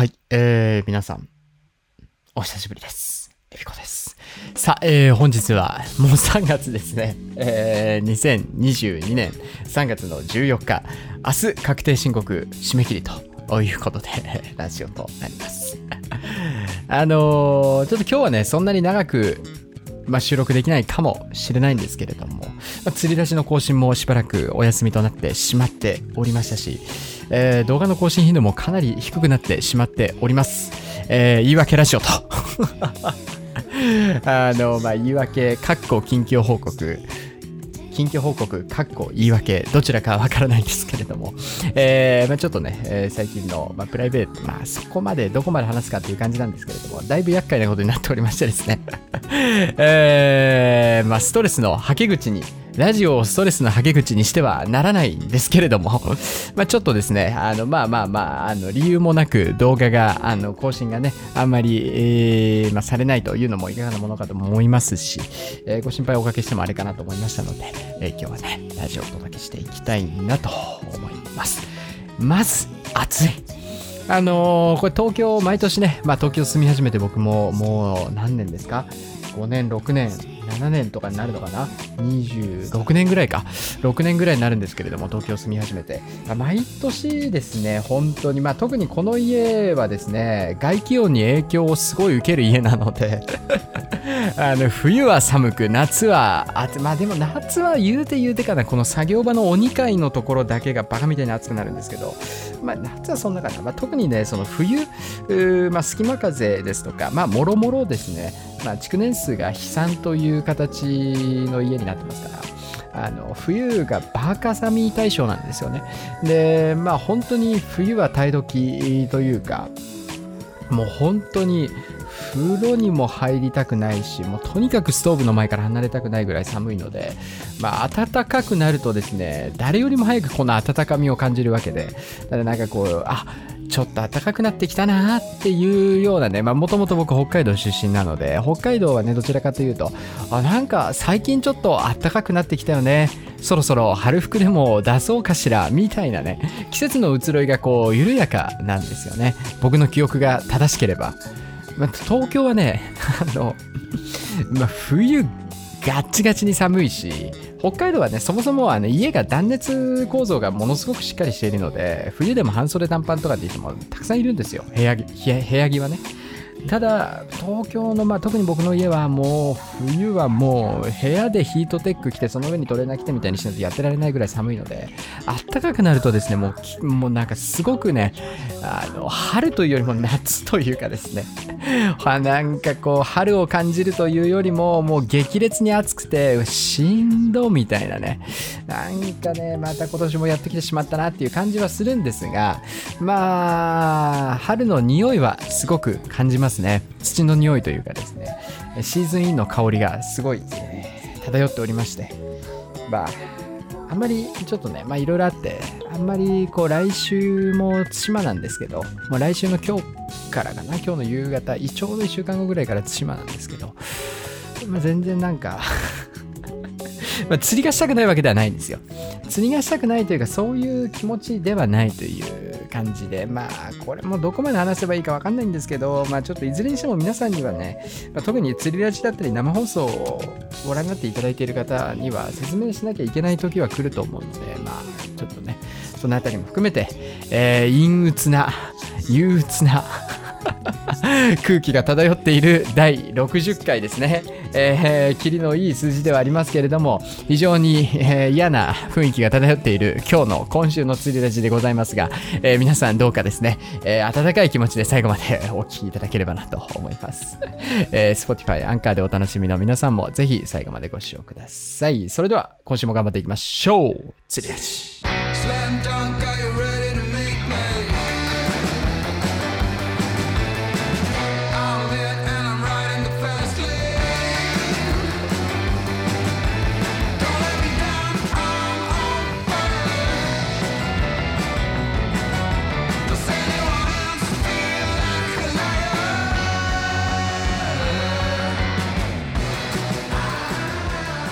はい、えー、皆さん、お久しぶりです。エビコです。さあ、えー、本日はもう3月ですね。えー、2022年3月の14日、明日確定申告締め切りということで、ラジオとなります。あのー、ちょっと今日はね、そんなに長くまあ、収録できないかもしれないんですけれども、まあ、釣り出しの更新もしばらくお休みとなってしまっておりましたし、えー、動画の更新頻度もかなり低くなってしまっております。えー、言い訳ラジオと。あの、まあ、言い訳、かっこ近況報告。近況報告、かっこ言い訳、どちらかわからないんですけれども、えー、まあ、ちょっとね、えー、最近の、まあ、プライベート、まあ、そこまで、どこまで話すかっていう感じなんですけれども、だいぶ厄介なことになっておりましてですね、えー、まあ、ストレスのはけ口に、ラジオをストレスのはけ口にしてはならないんですけれども まあちょっとですね、あの、まあまあまあ、あの、理由もなく動画が、あの、更新がね、あんまり、えー、まあ、されないというのもいかがなものかと思いますし、えー、ご心配おかけしてもあれかなと思いましたので、えー、今日はね、ラジオをお届けしていきたいなと思います。まず、暑い。あのー、これ東京、毎年ね、まあ東京住み始めて僕ももう何年ですか ?5 年、6年、7年とかになるのかな？26年ぐらいか。6年ぐらいになるんですけれども東京住み始めて。毎年ですね本当にまあ特にこの家はですね外気温に影響をすごい受ける家なので あの冬は寒く夏は暑まあでも夏は言うて言うてかなこの作業場の鬼階のところだけがバカみたいに暑くなるんですけどまあ夏はそんなかな、まあ、特にねその冬まあ、隙間風ですとかまあもろもろですねまあ築年数が飛散という形の家になってますからあの冬がバカ寒対象なんですよね。でまあ本当に冬は耐え時というかもう本当に風呂にも入りたくないし、もうとにかくストーブの前から離れたくないぐらい寒いので、まあ暖かくなるとですね、誰よりも早くこの温かみを感じるわけで、だからなんかこう、あ、ちょっと暖かくなってきたなっていうようなね、まあもともと僕北海道出身なので、北海道はね、どちらかというと、あ、なんか最近ちょっと暖かくなってきたよね。そろそろ春服でも出そうかしら、みたいなね、季節の移ろいがこう緩やかなんですよね。僕の記憶が正しければ。ま、東京はね、あの、ま、冬ガッチガチに寒いし、北海道はね、そもそもあの家が断熱構造がものすごくしっかりしているので、冬でも半袖短パンとかって言ってもたくさんいるんですよ。部屋部屋着はね。ただ、東京の、まあ、特に僕の家はもう、冬はもう、部屋でヒートテック着て、その上にトレーナー着てみたいにしないとやってられないぐらい寒いので、あったかくなるとですね、もう、もうなんかすごくね、あの、春というよりも夏というかですね、なんかこう、春を感じるというよりも、もう激烈に暑くて、しんどみたいなね、なんかね、また今年もやってきてしまったなっていう感じはするんですが、まあ、春の匂いはすごく感じます。ますね。土の匂いというかですね。シーズンインの香りがすごい、えー、漂っておりまして。まああんまりちょっとねまあいろいろあってあんまりこう来週も対馬なんですけど、まあ、来週の今日からかな今日の夕方ちょうど1週間後ぐらいから対馬なんですけど、まあ、全然なんかまあ、釣りがしたくないわけではないんですよ。釣りがしたくないというか、そういう気持ちではないという感じで、まあ、これもどこまで話せばいいかわかんないんですけど、まあ、ちょっといずれにしても皆さんにはね、まあ、特に釣りラジだったり生放送をご覧になっていただいている方には説明しなきゃいけない時は来ると思うので、まあ、ちょっとね、そのあたりも含めて、えー、陰鬱な、憂鬱な 空気が漂っている第60回ですね。えー、霧のいい数字ではありますけれども、非常に、えー、嫌な雰囲気が漂っている今日の今週の釣りラジでございますが、えー、皆さんどうかですね、えー、温かい気持ちで最後までお聴きいただければなと思います。えー、Spotify、アンカーでお楽しみの皆さんもぜひ最後までご視聴ください。それでは今週も頑張っていきましょう。釣りラジ。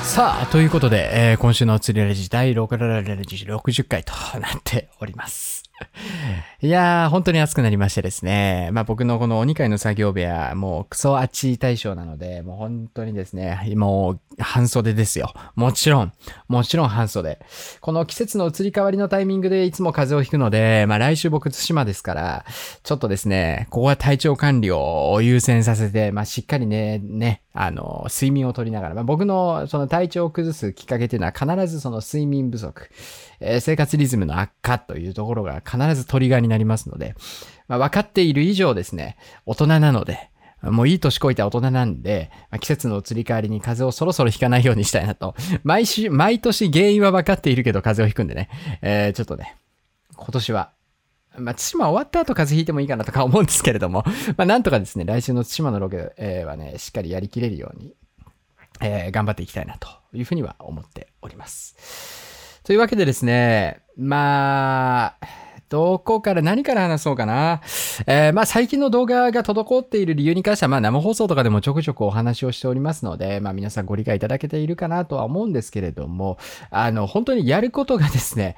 さあ、ということで、えー、今週の釣りラジ第6ラジ60回となっております。いやー、本当に暑くなりましてですね。まあ僕のこのお2階の作業部屋、もうクソ暑い対象なので、もう本当にですね、もう半袖ですよ。もちろん、もちろん半袖。この季節の移り変わりのタイミングでいつも風邪をひくので、まあ来週僕津島ですから、ちょっとですね、ここは体調管理を優先させて、まあしっかりね、ね、あの、睡眠をとりながら、まあ僕のその体調を崩すきっかけっていうのは必ずその睡眠不足。え、生活リズムの悪化というところが必ずトリガーになりますので、まあ、分かっている以上ですね、大人なので、もういい年こいた大人なんで、まあ、季節の移り変わりに風邪をそろそろひかないようにしたいなと。毎週、毎年原因は分かっているけど風邪をひくんでね、えー、ちょっとね、今年はまあ、対馬終わった後風邪ひいてもいいかなとか思うんですけれども、まあ、なんとかですね、来週の対馬のロケ、えー、はね、しっかりやりきれるように、えー、頑張っていきたいなというふうには思っております。というわけでですね、まあ、どこから何から話そうかな。えー、まあ最近の動画が滞っている理由に関しては、まあ生放送とかでもちょくちょくお話をしておりますので、まあ皆さんご理解いただけているかなとは思うんですけれども、あの、本当にやることがですね、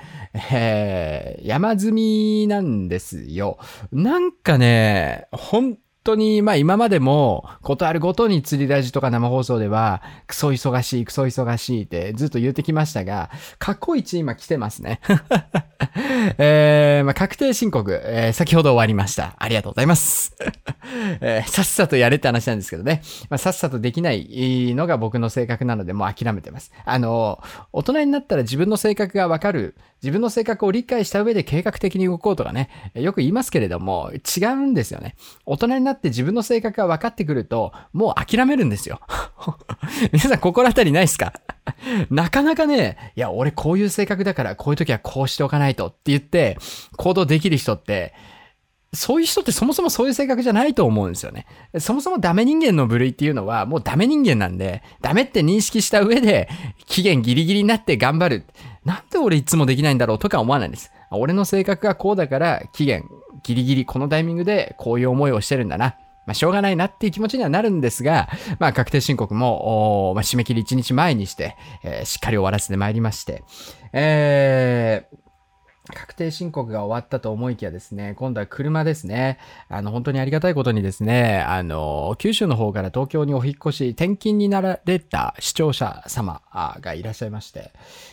えー、山積みなんですよ。なんかね、本当に、まあ今までも、ことあるごとに釣りラジとか生放送では、クソ忙しい、クソ忙しいってずっと言ってきましたが、過去一今来てますね。えー、まあ確定申告、えー、先ほど終わりました。ありがとうございます。えー、さっさとやれって話なんですけどね。まあ、さっさとできないのが僕の性格なので、もう諦めてます。あの、大人になったら自分の性格がわかる、自分の性格を理解した上で計画的に動こうとかね、よく言いますけれども、違うんですよね。大人になって自分の性格が分かってくると、もう諦めるんですよ。皆さん心当たりないですか？なかなかね、いや、俺こういう性格だから、こういう時はこうしておかないとって言って、行動できる人って、そういう人ってそもそもそういう性格じゃないと思うんですよね。そもそもダメ人間の部類っていうのはもうダメ人間なんで、ダメって認識した上で期限ギリギリになって頑張る。なんで俺いつもできないんだろうとか思わないんです。俺の性格がこうだから期限ギリギリこのタイミングでこういう思いをしてるんだな。まあ、しょうがないなっていう気持ちにはなるんですが、まあ、確定申告も、まあ、締め切り1日前にして、えー、しっかり終わらせてまいりまして、えー、確定申告が終わったと思いきやですね、今度は車ですね。あの、本当にありがたいことにですね、あの、九州の方から東京にお引越し、転勤になられた視聴者様がいらっしゃいまして、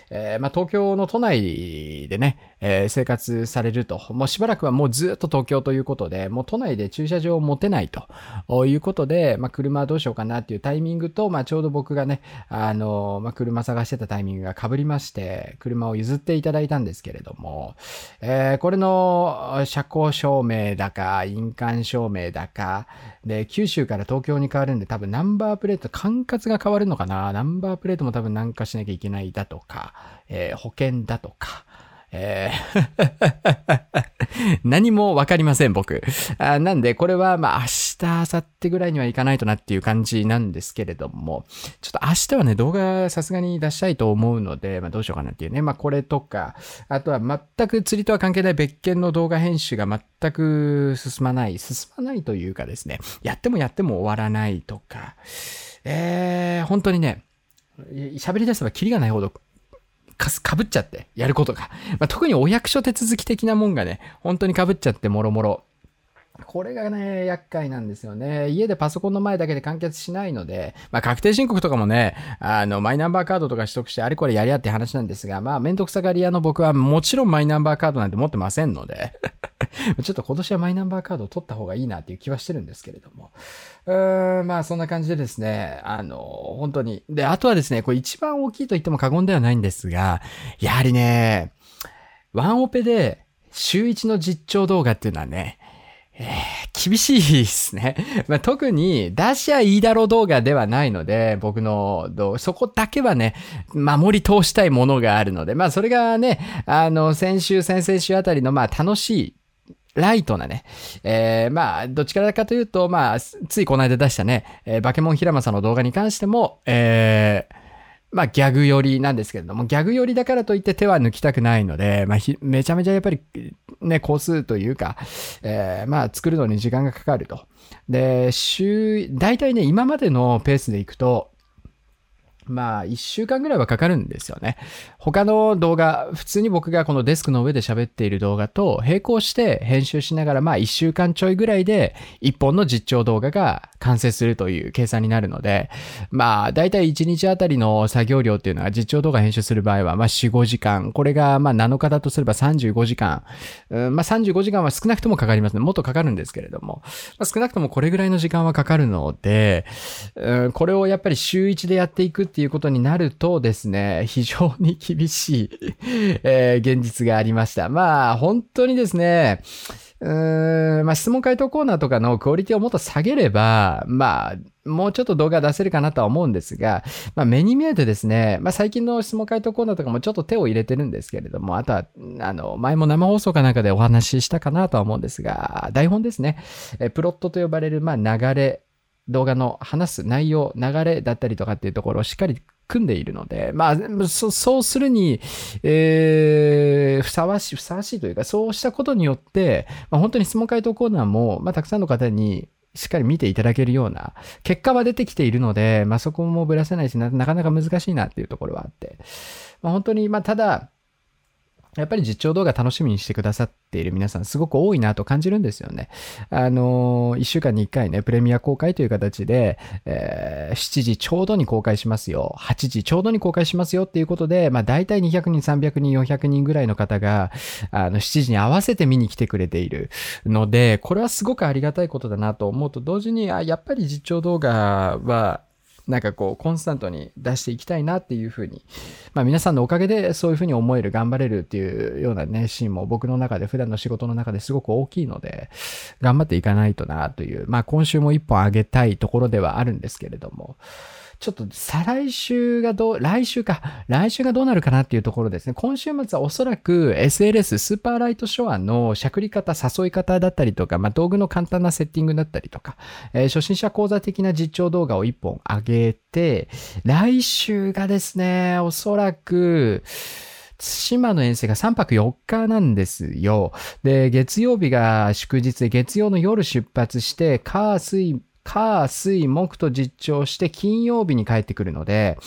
えー、まあ、東京の都内でね、えー、生活されると、もうしばらくはもうずっと東京ということで、もう都内で駐車場を持てないと。いうことで、まあ、車どうしようかなっていうタイミングと、まあ、ちょうど僕がね、あの、まあ、車探してたタイミングが被りまして、車を譲っていただいたんですけれども、えー、これの車高証明だか、印鑑証明だか、で、九州から東京に変わるんで多分ナンバープレート、管轄が変わるのかな？ナンバープレートも多分何かしなきゃいけないだとか、えー、保険だとか、えー 何もわかりません、僕。あなんで、これは、まあ、明日、明後日ぐらいには行かないとなっていう感じなんですけれども、ちょっと明日はね、動画さすがに出したいと思うので、まあ、どうしようかなっていうね。まあ、これとか、あとは全く釣りとは関係ない別件の動画編集が全く進まない。進まないというかですね、やってもやっても終わらないとか、えー、本当にね、喋り出せばキリがないほどかす、かぶっちゃって、やることが。まあ、特にお役所手続き的なもんがね、本当にかぶっちゃって、もろもろ。これがね、厄介なんですよね。家でパソコンの前だけで完結しないので、まあ確定申告とかもね、あの、マイナンバーカードとか取得してあれこれやり合って話なんですが、まあめんどくさがり屋の僕はもちろんマイナンバーカードなんて持ってませんので ちょっと今年はマイナンバーカードを取った方がいいなっていう気はしてるんですけれども。うーん、まあそんな感じでですね、あの、本当に。で、あとはですね、これ一番大きいと言っても過言ではないんですが、やはりね、ワンオペで週一の実況動画っていうのはね、えー、厳しいですね。まあ、特に出しゃいいだろ動画ではないので、僕の動、そこだけはね、守り通したいものがあるので、まあそれがね、あの、先週、先々週あたりのまあ楽しいライトなね、えー、まあ、どっちからかというと、まあ、ついこの間出したね、えー、バケモン平正の動画に関しても、えー、まあ、ギャグ寄りなんですけれども、ギャグ寄りだからといって手は抜きたくないので、まあ、めちゃめちゃやっぱり、ね、個数というか、えー、まあ、作るのに時間がかかると。で、週、大体ね、今までのペースでいくと、まあ、1週間ぐらいはかかるんですよね。他の動画、普通に僕がこのデスクの上で喋っている動画と並行して編集しながら、まあ、1週間ちょいぐらいで1本の実況動画が完成するという計算になるので、まあ、だいたい1日あたりの作業量っていうのは実況動画編集する場合は、まあ、4、5時間。これが、まあ、7日だとすれば35時間。うん、まあ、35時間は少なくともかかりますね。もっとかかるんですけれども、まあ、少なくともこれぐらいの時間はかかるので、うん、これをやっぱり週1でやっていくってっていうことになるとですね、非常に厳しいえ、現実がありました。まあ、本当にですね、うーん、まあ、質問回答コーナーとかのクオリティをもっと下げれば、まあ、もうちょっと動画出せるかなとは思うんですが、まあ、目に見えてですね、まあ、最近の質問回答コーナーとかもちょっと手を入れてるんですけれども、あとは、あの、前も生放送かなんかでお話ししたかなとは思うんですが、台本ですね。えプロットと呼ばれる、まあ、流れ、動画の話す内容、流れだったりとかっていうところをしっかり組んでいるので、まあ、そうするに、えー、ふさわしい、ふさわしいというか、そうしたことによって、まあ、本当に質問回答コーナーも、まあ、たくさんの方にしっかり見ていただけるような結果は出てきているので、まあ、そこもぶらせないしな、なかなか難しいなっていうところはあって、まあ、本当に、まあ、ただ、やっぱり実況動画楽しみにしてくださっている皆さんすごく多いなと感じるんですよね。あのー、1週間に1回ね、プレミア公開という形で、えー、7時ちょうどに公開しますよ。8時ちょうどに公開しますよっていうことで、まあ大体200人、300人、400人ぐらいの方が、あの、7時に合わせて見に来てくれているので、これはすごくありがたいことだなと思うと同時に、あ、やっぱり実況動画は、なんかこう、コンスタントに出していきたいなっていうふうに、まあ皆さんのおかげでそういうふうに思える、頑張れるっていうようなね、シーンも僕の中で、普段の仕事の中ですごく大きいので、頑張っていかないとなという、まあ今週も一本あげたいところではあるんですけれども、ちょっと再来週がどう、来週か、来週がどうなるかなっていうところですね。今週末はおそらく SLS、スーパーライトショアのしゃくり方、誘い方だったりとか、まあ、道具の簡単なセッティングだったりとか、えー、初心者講座的な実況動画を1本上げて、来週がですね、おそらく、対馬の遠征が3泊4日なんですよ。で、月曜日が祝日で、月曜の夜出発して、火、水、火、水、木と実調して金曜日に帰ってくるので、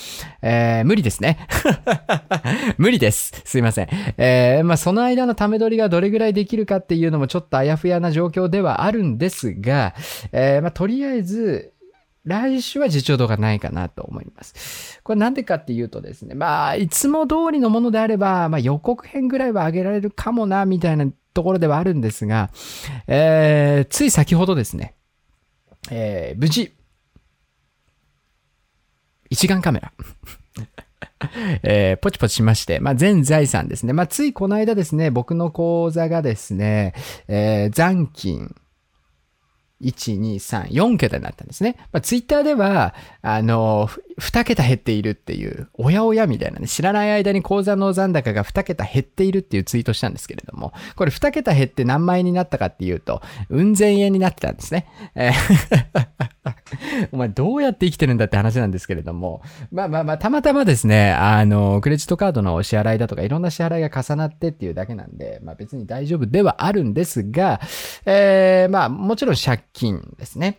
えー、無理ですね。無理です。すいません。えー、まあ、その間のため取りがどれぐらいできるかっていうのもちょっとあやふやな状況ではあるんですが、えー、まあ、とりあえず、来週は自重度がないかなと思います。これなんでかっていうとですね、まあ、いつも通りのものであれば、まあ、予告編ぐらいは上げられるかもな、みたいなところではあるんですが、えー、つい先ほどですね、えー、無事、一眼カメラ。えー、ポチポチしまして、まあ、全財産ですね。まあ、ついこの間ですね、僕の口座がですね、えー、残金、1、2、3、4桁になったんですね。まあ、ツイッターでは、あの、2桁減っているっていう、おやおやみたいなね、知らない間に口座の残高が2桁減っているっていうツイートしたんですけれども、これ2桁減って何万円になったかっていうと、うん千円になってたんですね。え お前どうやって生きてるんだって話なんですけれども、まあまあまあ、たまたまですね、あの、クレジットカードのお支払いだとかいろんな支払いが重なってっていうだけなんで、まあ別に大丈夫ではあるんですが、えー、まあもちろん借金ですね。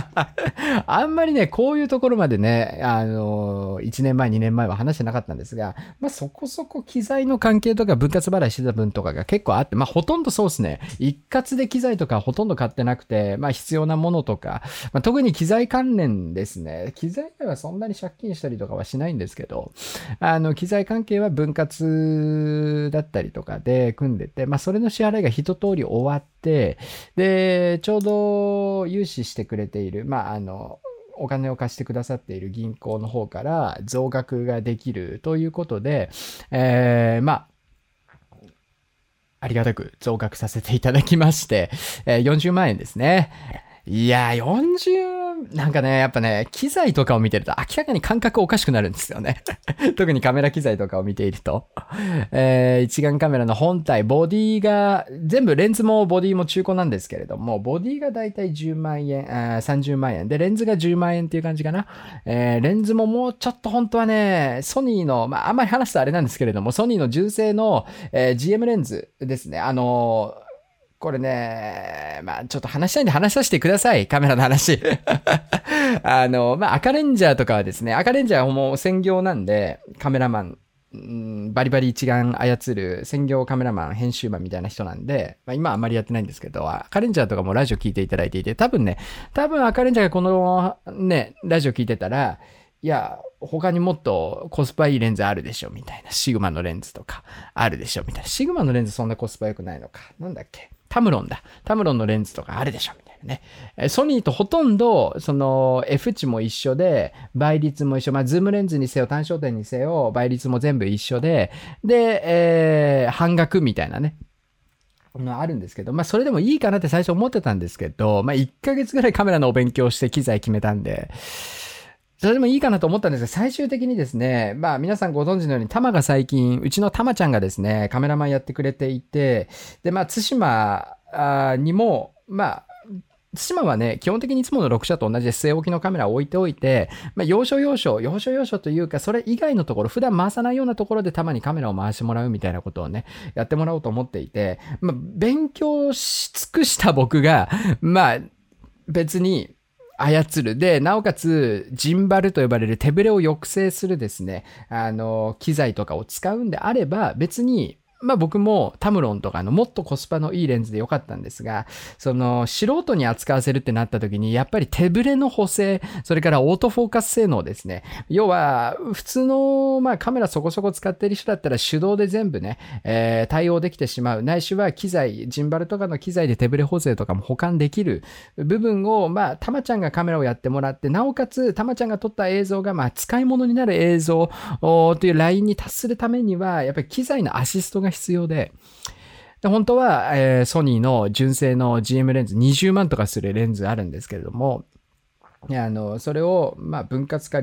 あんまりね、こういうところまでね、あの、1年前、2年前は話してなかったんですが、まあそこそこ機材の関係とか分割払いしてた分とかが結構あって、まあほとんどそうですね、一括で機材とかほとんど買ってなくて、まあ必要なものとか、まあ、特に機材関連ですね、機材はそんなに借金したりとかはしないんですけど、あの、機材関係は分割だったりとかで組んでて、まあそれの支払いが一通り終わって、で、ちょうど融資してくれている、まああの、お金を貸してくださっている銀行の方から増額ができるということで、えー、まあ、ありがたく増額させていただきまして、えー、40万円ですね。いや、40、なんかね、やっぱね、機材とかを見てると明らかに感覚おかしくなるんですよね。特にカメラ機材とかを見ていると。えー、一眼カメラの本体、ボディが、全部レンズもボディも中古なんですけれども、ボディがだいたい10万円、あ30万円。で、レンズが10万円っていう感じかな。えー、レンズももうちょっと本当はね、ソニーの、まあ、あんまり話すとあれなんですけれども、ソニーの純正の、えー、GM レンズですね。あのーこれね、まあちょっと話したいんで話させてください。カメラの話。あの、まあ赤レンジャーとかはですね、赤レンジャーはもう専業なんで、カメラマン、バリバリ一眼操る専業カメラマン、編集マンみたいな人なんで、まあ今はあんまりやってないんですけど、赤レンジャーとかもラジオ聞いていただいていて、多分ね、多分赤レンジャーがこのね、ラジオ聞いてたら、いや、他にもっとコスパいいレンズあるでしょ、みたいな。シグマのレンズとかあるでしょ、みたいな。シグマのレンズそんなコスパ良くないのか。なんだっけタムロンだ。タムロンのレンズとかあるでしょみたいなね。ソニーとほとんど、その F 値も一緒で、倍率も一緒。まあ、ズームレンズにせよ、単焦点にせよ、倍率も全部一緒で、で、えー、半額みたいなね。あるんですけど、まあそれでもいいかなって最初思ってたんですけど、まあ1ヶ月ぐらいカメラのお勉強して機材決めたんで、それでもいいかなと思ったんですが、最終的にですね、まあ皆さんご存知のように、タマが最近、うちのタマちゃんがですね、カメラマンやってくれていて、で、まあ対馬にも、まあ、対馬はね、基本的にいつもの6社と同じで据え置きのカメラを置いておいて、まあ、要所要所、要所要所というか、それ以外のところ、普段回さないようなところでたまにカメラを回してもらうみたいなことをね、やってもらおうと思っていて、まあ、勉強し尽くした僕が、まあ、別に、操る。で、なおかつ、ジンバルと呼ばれる手ブレを抑制するですね、あの、機材とかを使うんであれば、別にまあ僕もタムロンとかのもっとコスパのいいレンズでよかったんですが、その素人に扱わせるってなった時に、やっぱり手ブレの補正、それからオートフォーカス性能ですね。要は、普通の、まあカメラそこそこ使ってる人だったら手動で全部ね、えー、対応できてしまう。ないしは機材、ジンバルとかの機材で手ブレ補正とかも保管できる部分を、まあ、たまちゃんがカメラをやってもらって、なおかつ、たまちゃんが撮った映像が、まあ、使い物になる映像というラインに達するためには、やっぱり機材のアシストがが必要で、で本当は、えー、ソニーの純正の GM レンズ20万とかするレンズあるんですけれども、あの、それを、まあ、分割化、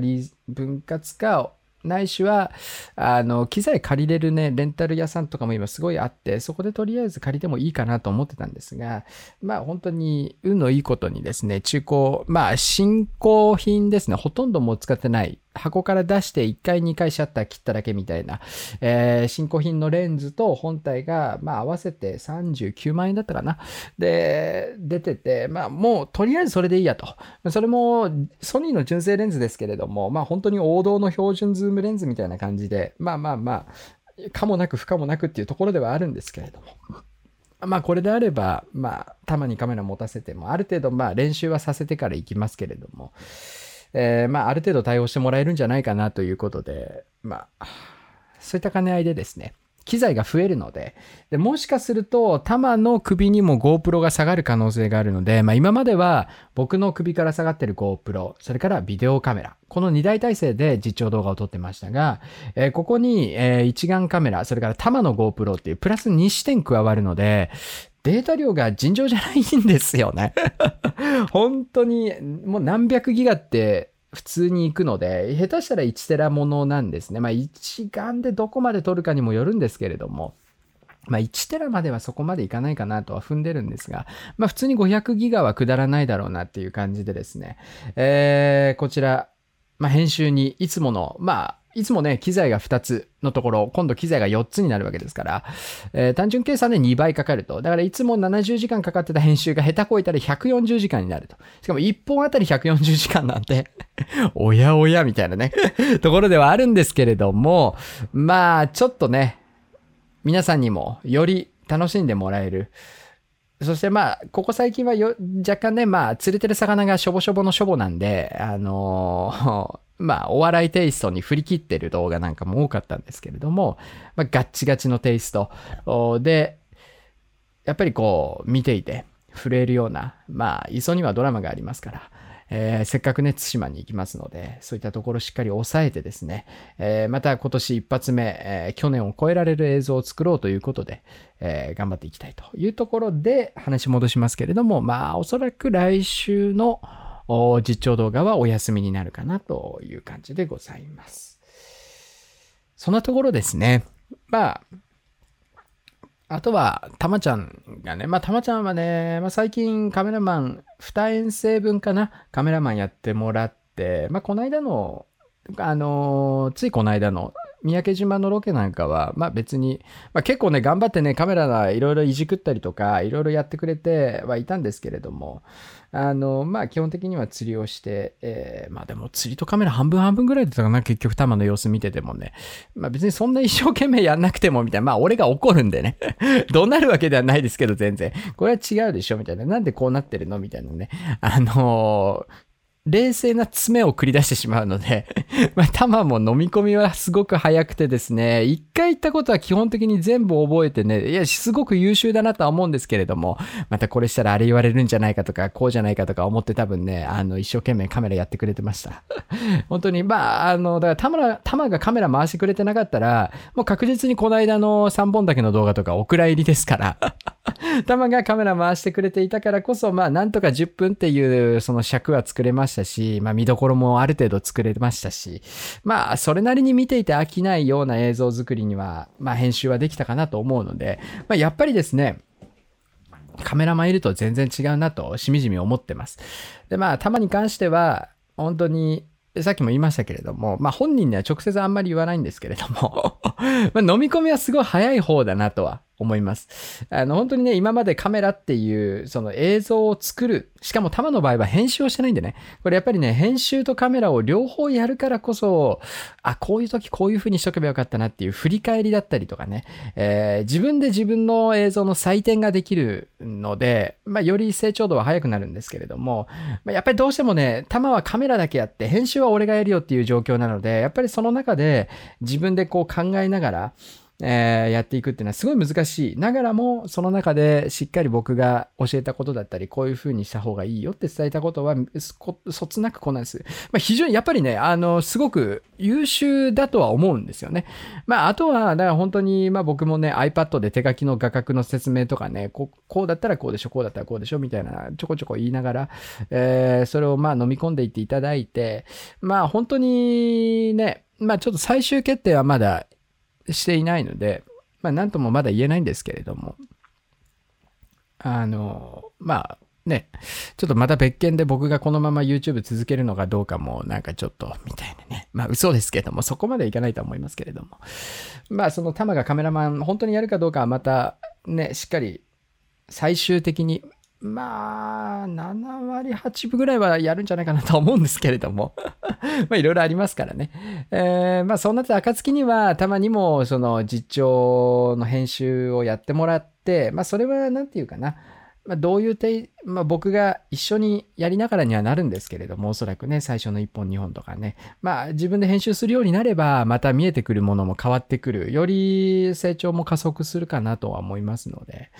分割化ないしは、あの、機材借りれるね、レンタル屋さんとかも今すごいあって、そこでとりあえず借りてもいいかなと思ってたんですが、まあ本当に運のいいことにですね、中古、まあ新興品ですね、ほとんどもう使ってない箱から出して1回2回シャッター切っただけみたいな、えー、新古品のレンズと本体が、まあ合わせて39万円だったかな。で、出てて、まあもうとりあえずそれでいいやと。それもソニーの純正レンズですけれども、まあ本当に王道の標準ズームレンズみたいな感じで、まあまあまあ、可もなく不可もなくっていうところではあるんですけれども。まあこれであれば、まあタマにカメラ持たせても、ある程度まあ練習はさせてから行きますけれども、えー、まあ、ある程度対応してもらえるんじゃないかなということで、まあ、そういった兼ね合いでですね、機材が増えるので、でもしかすると、タマの首にも GoPro が下がる可能性があるので、まあ今までは僕の首から下がってる GoPro、それからビデオカメラ、この2台体制で実況動画を撮ってましたが、えー、ここに、えー、一眼カメラ、それからタマの GoPro っていうプラス2視点加わるので、データ量が尋常じゃないんですよね 本当に、もう何百ギガって普通に行くので、下手したら1テラものなんですね。まあ一眼でどこまで撮るかにもよるんですけれども。まあ1テラまではそこまでいかないかなとは踏んでるんですが、まあ普通に500ギガは下らないだろうなっていう感じでですね。えー、こちら、まあ編集にいつもの、まあいつもね、機材が2つのところ、今度機材が4つになるわけですから、えー、単純計算で2倍かかると。だからいつも70時間かかってた編集が下手こいたら140時間になると。しかも1本あたり140時間なんて おやおやみたいなね ところではあるんですけれども、まあ、ちょっとね、皆さんにもより楽しんでもらえる。そしてまあ、ここ最近はよ若干ね、まあ、釣れてる魚がしょぼしょぼのしょぼなんで、あのーまあ、お笑いテイストに振り切ってる動画なんかも多かったんですけれども、まあ、ガッチガチのテイスト。で、やっぱりこう、見ていて、震えるような、まあ、磯にはドラマがありますから、えー、せっかくね、対馬に行きますので、そういったところしっかり抑えてですね、えー、また今年一発目、えー、去年を超えられる映像を作ろうということで、え頑張っていきたいというところで話戻しますけれども、まあ、おそらく来週の実況動画はお休みになるかなという感じでございます。そんなところですね。まあ、あとは、たまちゃんがね、まあ、たまちゃんはね、まあ、最近カメラマン、二遠征分かな、カメラマンやってもらって、まあ、この間の、あのー、ついこの間の三宅島のロケなんかは、まあ別に、まあ結構ね、頑張ってね、カメラがいろいろいじくったりとか、いろいろやってくれてはいたんですけれども、あの、まあ基本的には釣りをして、えー、まあでも釣りとカメラ半分半分ぐらいだったかな、結局玉の様子見ててもね。まあ別にそんな一生懸命やんなくてもみたいな、まあ俺が怒るんでね。どうなるわけではないですけど全然。これは違うでしょみたいな。なんでこうなってるのみたいなね。あのー冷静な爪を繰り出してしまうので まあ、玉も飲み込みはすごく早くてですね、一回言ったことは基本的に全部覚えてね、いや、すごく優秀だなとは思うんですけれども、またこれしたらあれ言われるんじゃないかとか、こうじゃないかとか思って多分ね、あの、一生懸命カメラやってくれてました。本当に、まあ、あの、だから玉、がカメラ回してくれてなかったら、もう確実にこの間の3本だけの動画とかお蔵入りですから 玉がカメラ回してくれていたからこそ、まあ、なんとか10分っていうその尺は作れましたし、まあ見どころもある程度作れましたし、まあそれなりに見ていて飽きないような映像作りには、まあ編集はできたかなと思うので、まあやっぱりですね、カメラマンいると全然違うなとしみじみ思ってます。で、まあ、玉に関しては、本当にさっきも言いましたけれども、まあ本人には直接あんまり言わないんですけれども ま飲み込みはすごい早い方だなとは思います。あの、本当にね、今までカメラっていう、その映像を作る、しかもタマの場合は編集をしてないんでね、これやっぱりね、編集とカメラを両方やるからこそ、あ、こういう時こういう風にしとけばよかったなっていう振り返りだったりとかね、えー、自分で自分の映像の採点ができるので、まあ、より成長度は速くなるんですけれども、まあ、やっぱりどうしてもね、タマはカメラだけやって、編集は俺がやるよっていう状況なので、やっぱりその中で自分でこう考えながら、えー、やっていくっていうのはすごい難しい。ながらも、その中でしっかり僕が教えたことだったり、こういう風にした方がいいよって伝えたことは、そつなくこなんです。まあ、非常にやっぱりね、あの、すごく優秀だとは思うんですよね。まあ、あとは、だから本当に、まあ僕もね、iPad で手書きの画角の説明とかね、ここうだったらこうでしょ、こうだったらこうでしょ、みたいな、ちょこちょこ言いながら、えー、それをまあ飲み込んでいっていただいて、まあ本当にね、まあちょっと最終決定はまだしていないので、まあ、なんともまだ言えないんですけれども、あの、まあ、ね、ちょっとまた別件で僕がこのまま YouTube 続けるのかどうかもなんかちょっとみたいなね。まあ嘘ですけども、そこまでいかないと思いますけれども。まあそのタマがカメラマン本当にやるかどうかはまたね、しっかり最終的にまあ、7割8分ぐらいはやるんじゃないかなと思うんですけれども まあ、いろいろありますからね。えー、まあ、そうなった暁には、たまにも、その、実況の編集をやってもらって、まあ、それは、なんていうかな。まあ、どういうて、まあ、僕が一緒にやりながらにはなるんですけれども、おそらくね、最初の1本2本とかね。まあ、自分で編集するようになれば、また見えてくるものも変わってくる。より成長も加速するかなとは思いますので。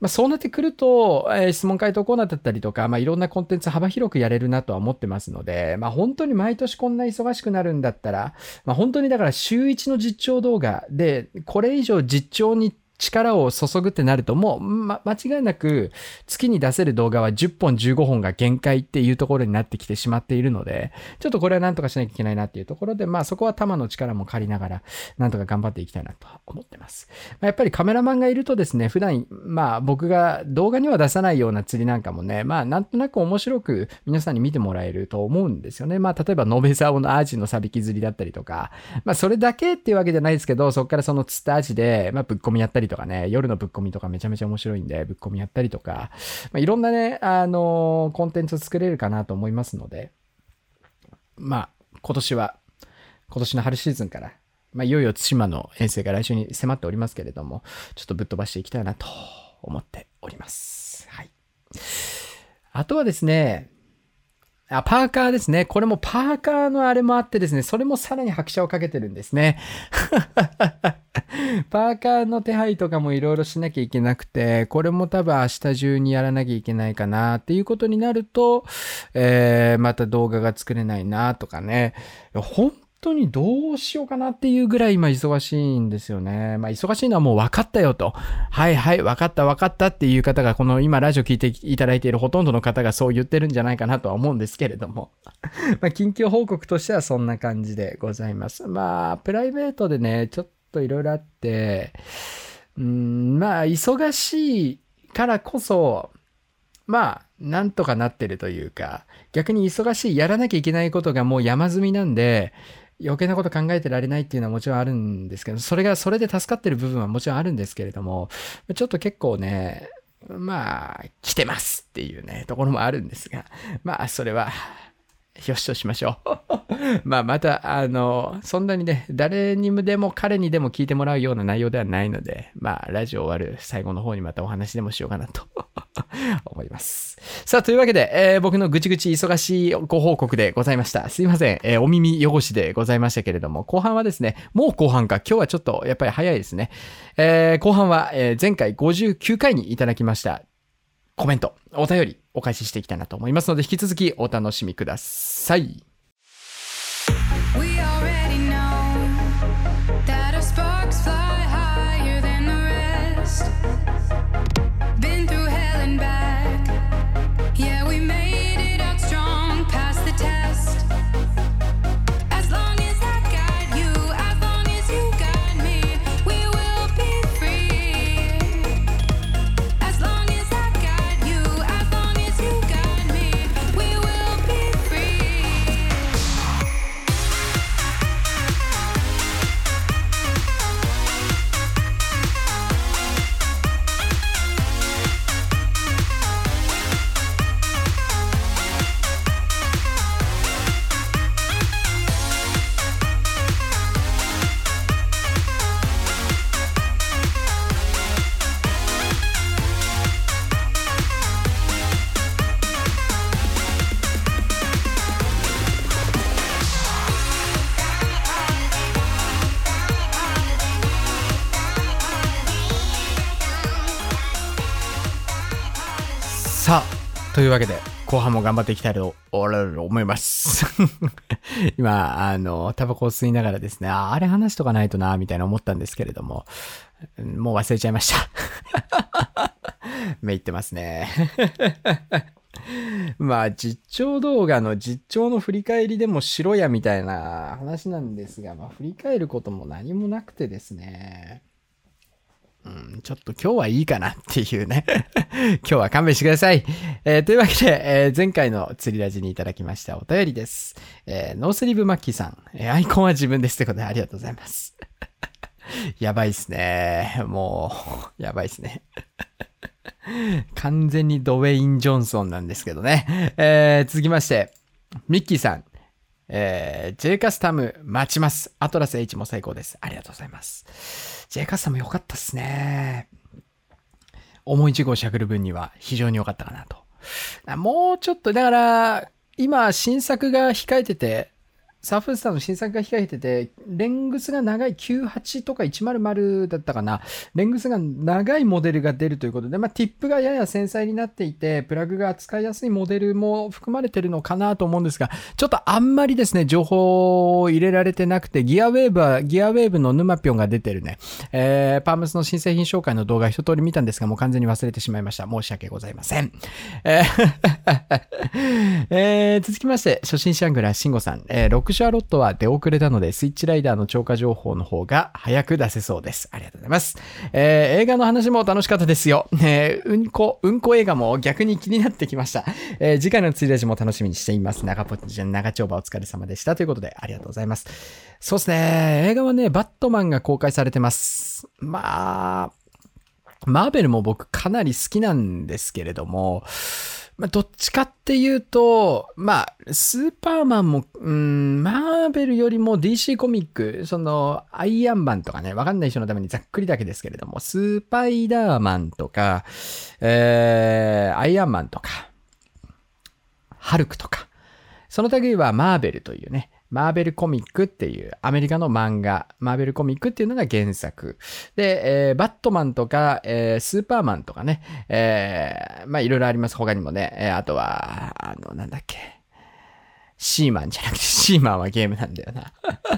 まあ、そうなってくると、えー、質問回答コーナーだったりとか、まあ、いろんなコンテンツ幅広くやれるなとは思ってますので、まあ、本当に毎年こんな忙しくなるんだったら、まあ、本当にだから週1の実況動画で、これ以上実況に力を注ぐってなると、もう、ま、間違いなく月に出せる動画は10本15本が限界っていうところになってきてしまっているので、ちょっとこれはなんとかしなきゃいけないなっていうところで、まあそこは玉の力も借りながら、なんとか頑張っていきたいなと思ってます。まあ、やっぱりカメラマンがいるとですね、普段、まあ僕が動画には出さないような釣りなんかもね、まあなんとなく面白く皆さんに見てもらえると思うんですよね。まあ例えば、ノベザオのアジのサビキ釣りだったりとか、まあそれだけっていうわけじゃないですけど、そこからその釣ったアジで、まあぶっ込みやったりとかとかね、夜のぶっ込みとかめちゃめちゃ面白いんで、ぶっ込みやったりとか、まあ、いろんなね、あのー、コンテンツ作れるかなと思いますので、まあ、今年は、今年の春シーズンから、まあ、いよいよ対馬の遠征が来週に迫っておりますけれども、ちょっとぶっ飛ばしていきたいなと思っております。はい。あとはですね、あ、パーカーですね。これもパーカーのあれもあってですね、それもさらに拍車をかけてるんですね。パーカーの手配とかもいろいろしなきゃいけなくて、これも多分明日中にやらなきゃいけないかなっていうことになると、えー、また動画が作れないなとかね。本当にどうしようかなっていうぐらい今忙しいんですよね。まあ忙しいのはもう分かったよと。はいはい、分かった分かったっていう方が、この今ラジオ聞いていただいているほとんどの方がそう言ってるんじゃないかなとは思うんですけれども。まあ近況報告としてはそんな感じでございます。まあプライベートでね、ちょっといろいろあって、うん、まあ忙しいからこそ、まあ、なんとかなってるというか、逆に忙しい、やらなきゃいけないことがもう山積みなんで、余計なこと考えてられないっていうのはもちろんあるんですけど、それが、それで助かってる部分はもちろんあるんですけれども、ちょっと結構ね、まあ、来てますっていうね、ところもあるんですが、まあ、それは、よしとしましょう。まあ、また、あの、そんなにね、誰にでも彼にでも聞いてもらうような内容ではないので、まあ、ラジオ終わる最後の方にまたお話でもしようかなと 思います。さあ、というわけで、えー、僕のぐちぐち忙しいご報告でございました。すいません、えー、お耳汚しでございましたけれども、後半はですね、もう後半か、今日はちょっとやっぱり早いですね。えー、後半は、え前回59回にいただきました、コメント、お便り、お返ししていきたいなと思いますので、引き続きお楽しみください。さあというわけで、後半も頑張っていきたいと思います。今、あの、タバコを吸いながらですね、ああれ話しとかないとな、みたいな思ったんですけれども、もう忘れちゃいました。めいってますね。まあ、実況動画の実況の振り返りでもしろやみたいな話なんですが、まあ、振り返ることも何もなくてですね。うん、ちょっと今日はいいかなっていうね 今日は勘弁してください。えー、というわけで、えー、前回の釣りラジにいただきましたお便りです。えー、ノースリーブマッキーさん、えアイコンは自分ですってことでありがとうございます。やばいっすね。もう、やばいっすね。完全にドウェイン・ジョンソンなんですけどね。え続きまして、ミッキーさん、えー、J カスタム待ちます。アトラス H も最高です。ありがとうございます。J カスタも良かったっすね。重い事故をしゃくる分には非常に良かったかなと。もうちょっと、だから、今新作が控えてて、サーフスターの新作が控えてて、レングスが長い98とか100だったかな。レングスが長いモデルが出るということで、まあ、ティップがやや繊細になっていて、プラグが扱いやすいモデルも含まれてるのかなと思うんですが、ちょっとあんまりですね、情報を入れられてなくて、ギアウェーブは、ギアウェーブのヌマピョンが出てるね、えー、パームスの新製品紹介の動画一通り見たんですが、もう完全に忘れてしまいました。申し訳ございません。えー えー、続きまして、初心者アングラー、シンゴさん、えー、シャーロットは出遅れたので、スイッチライダーの超過情報の方が早く出せそうです。ありがとうございます。えー、映画の話も楽しかったですよ。えー、うんこ、うんこ映画も逆に気になってきました。えー、次回のツイレジも楽しみにしています。長ポチン、長丁場お疲れ様でした。ということで、ありがとうございます。そうですね。映画はね、バットマンが公開されてます。まあ、マーベルも僕かなり好きなんですけれども、まあ、どっちかっていうと、まあ、スーパーマンも、うん、マーベルよりも DC コミック、その、アイアンマンとかね、わかんない人のためにざっくりだけですけれども、スーパイダーマンとか、えー、アイアンマンとか、ハルクとか、その類はマーベルというね、マーベルコミックっていうアメリカの漫画、マーベルコミックっていうのが原作。で、えー、バットマンとか、えー、スーパーマンとかね、えー、まあいろいろあります。他にもね、えー、あとは、あの、なんだっけ。シーマンじゃなくて、シーマンはゲームなんだよな。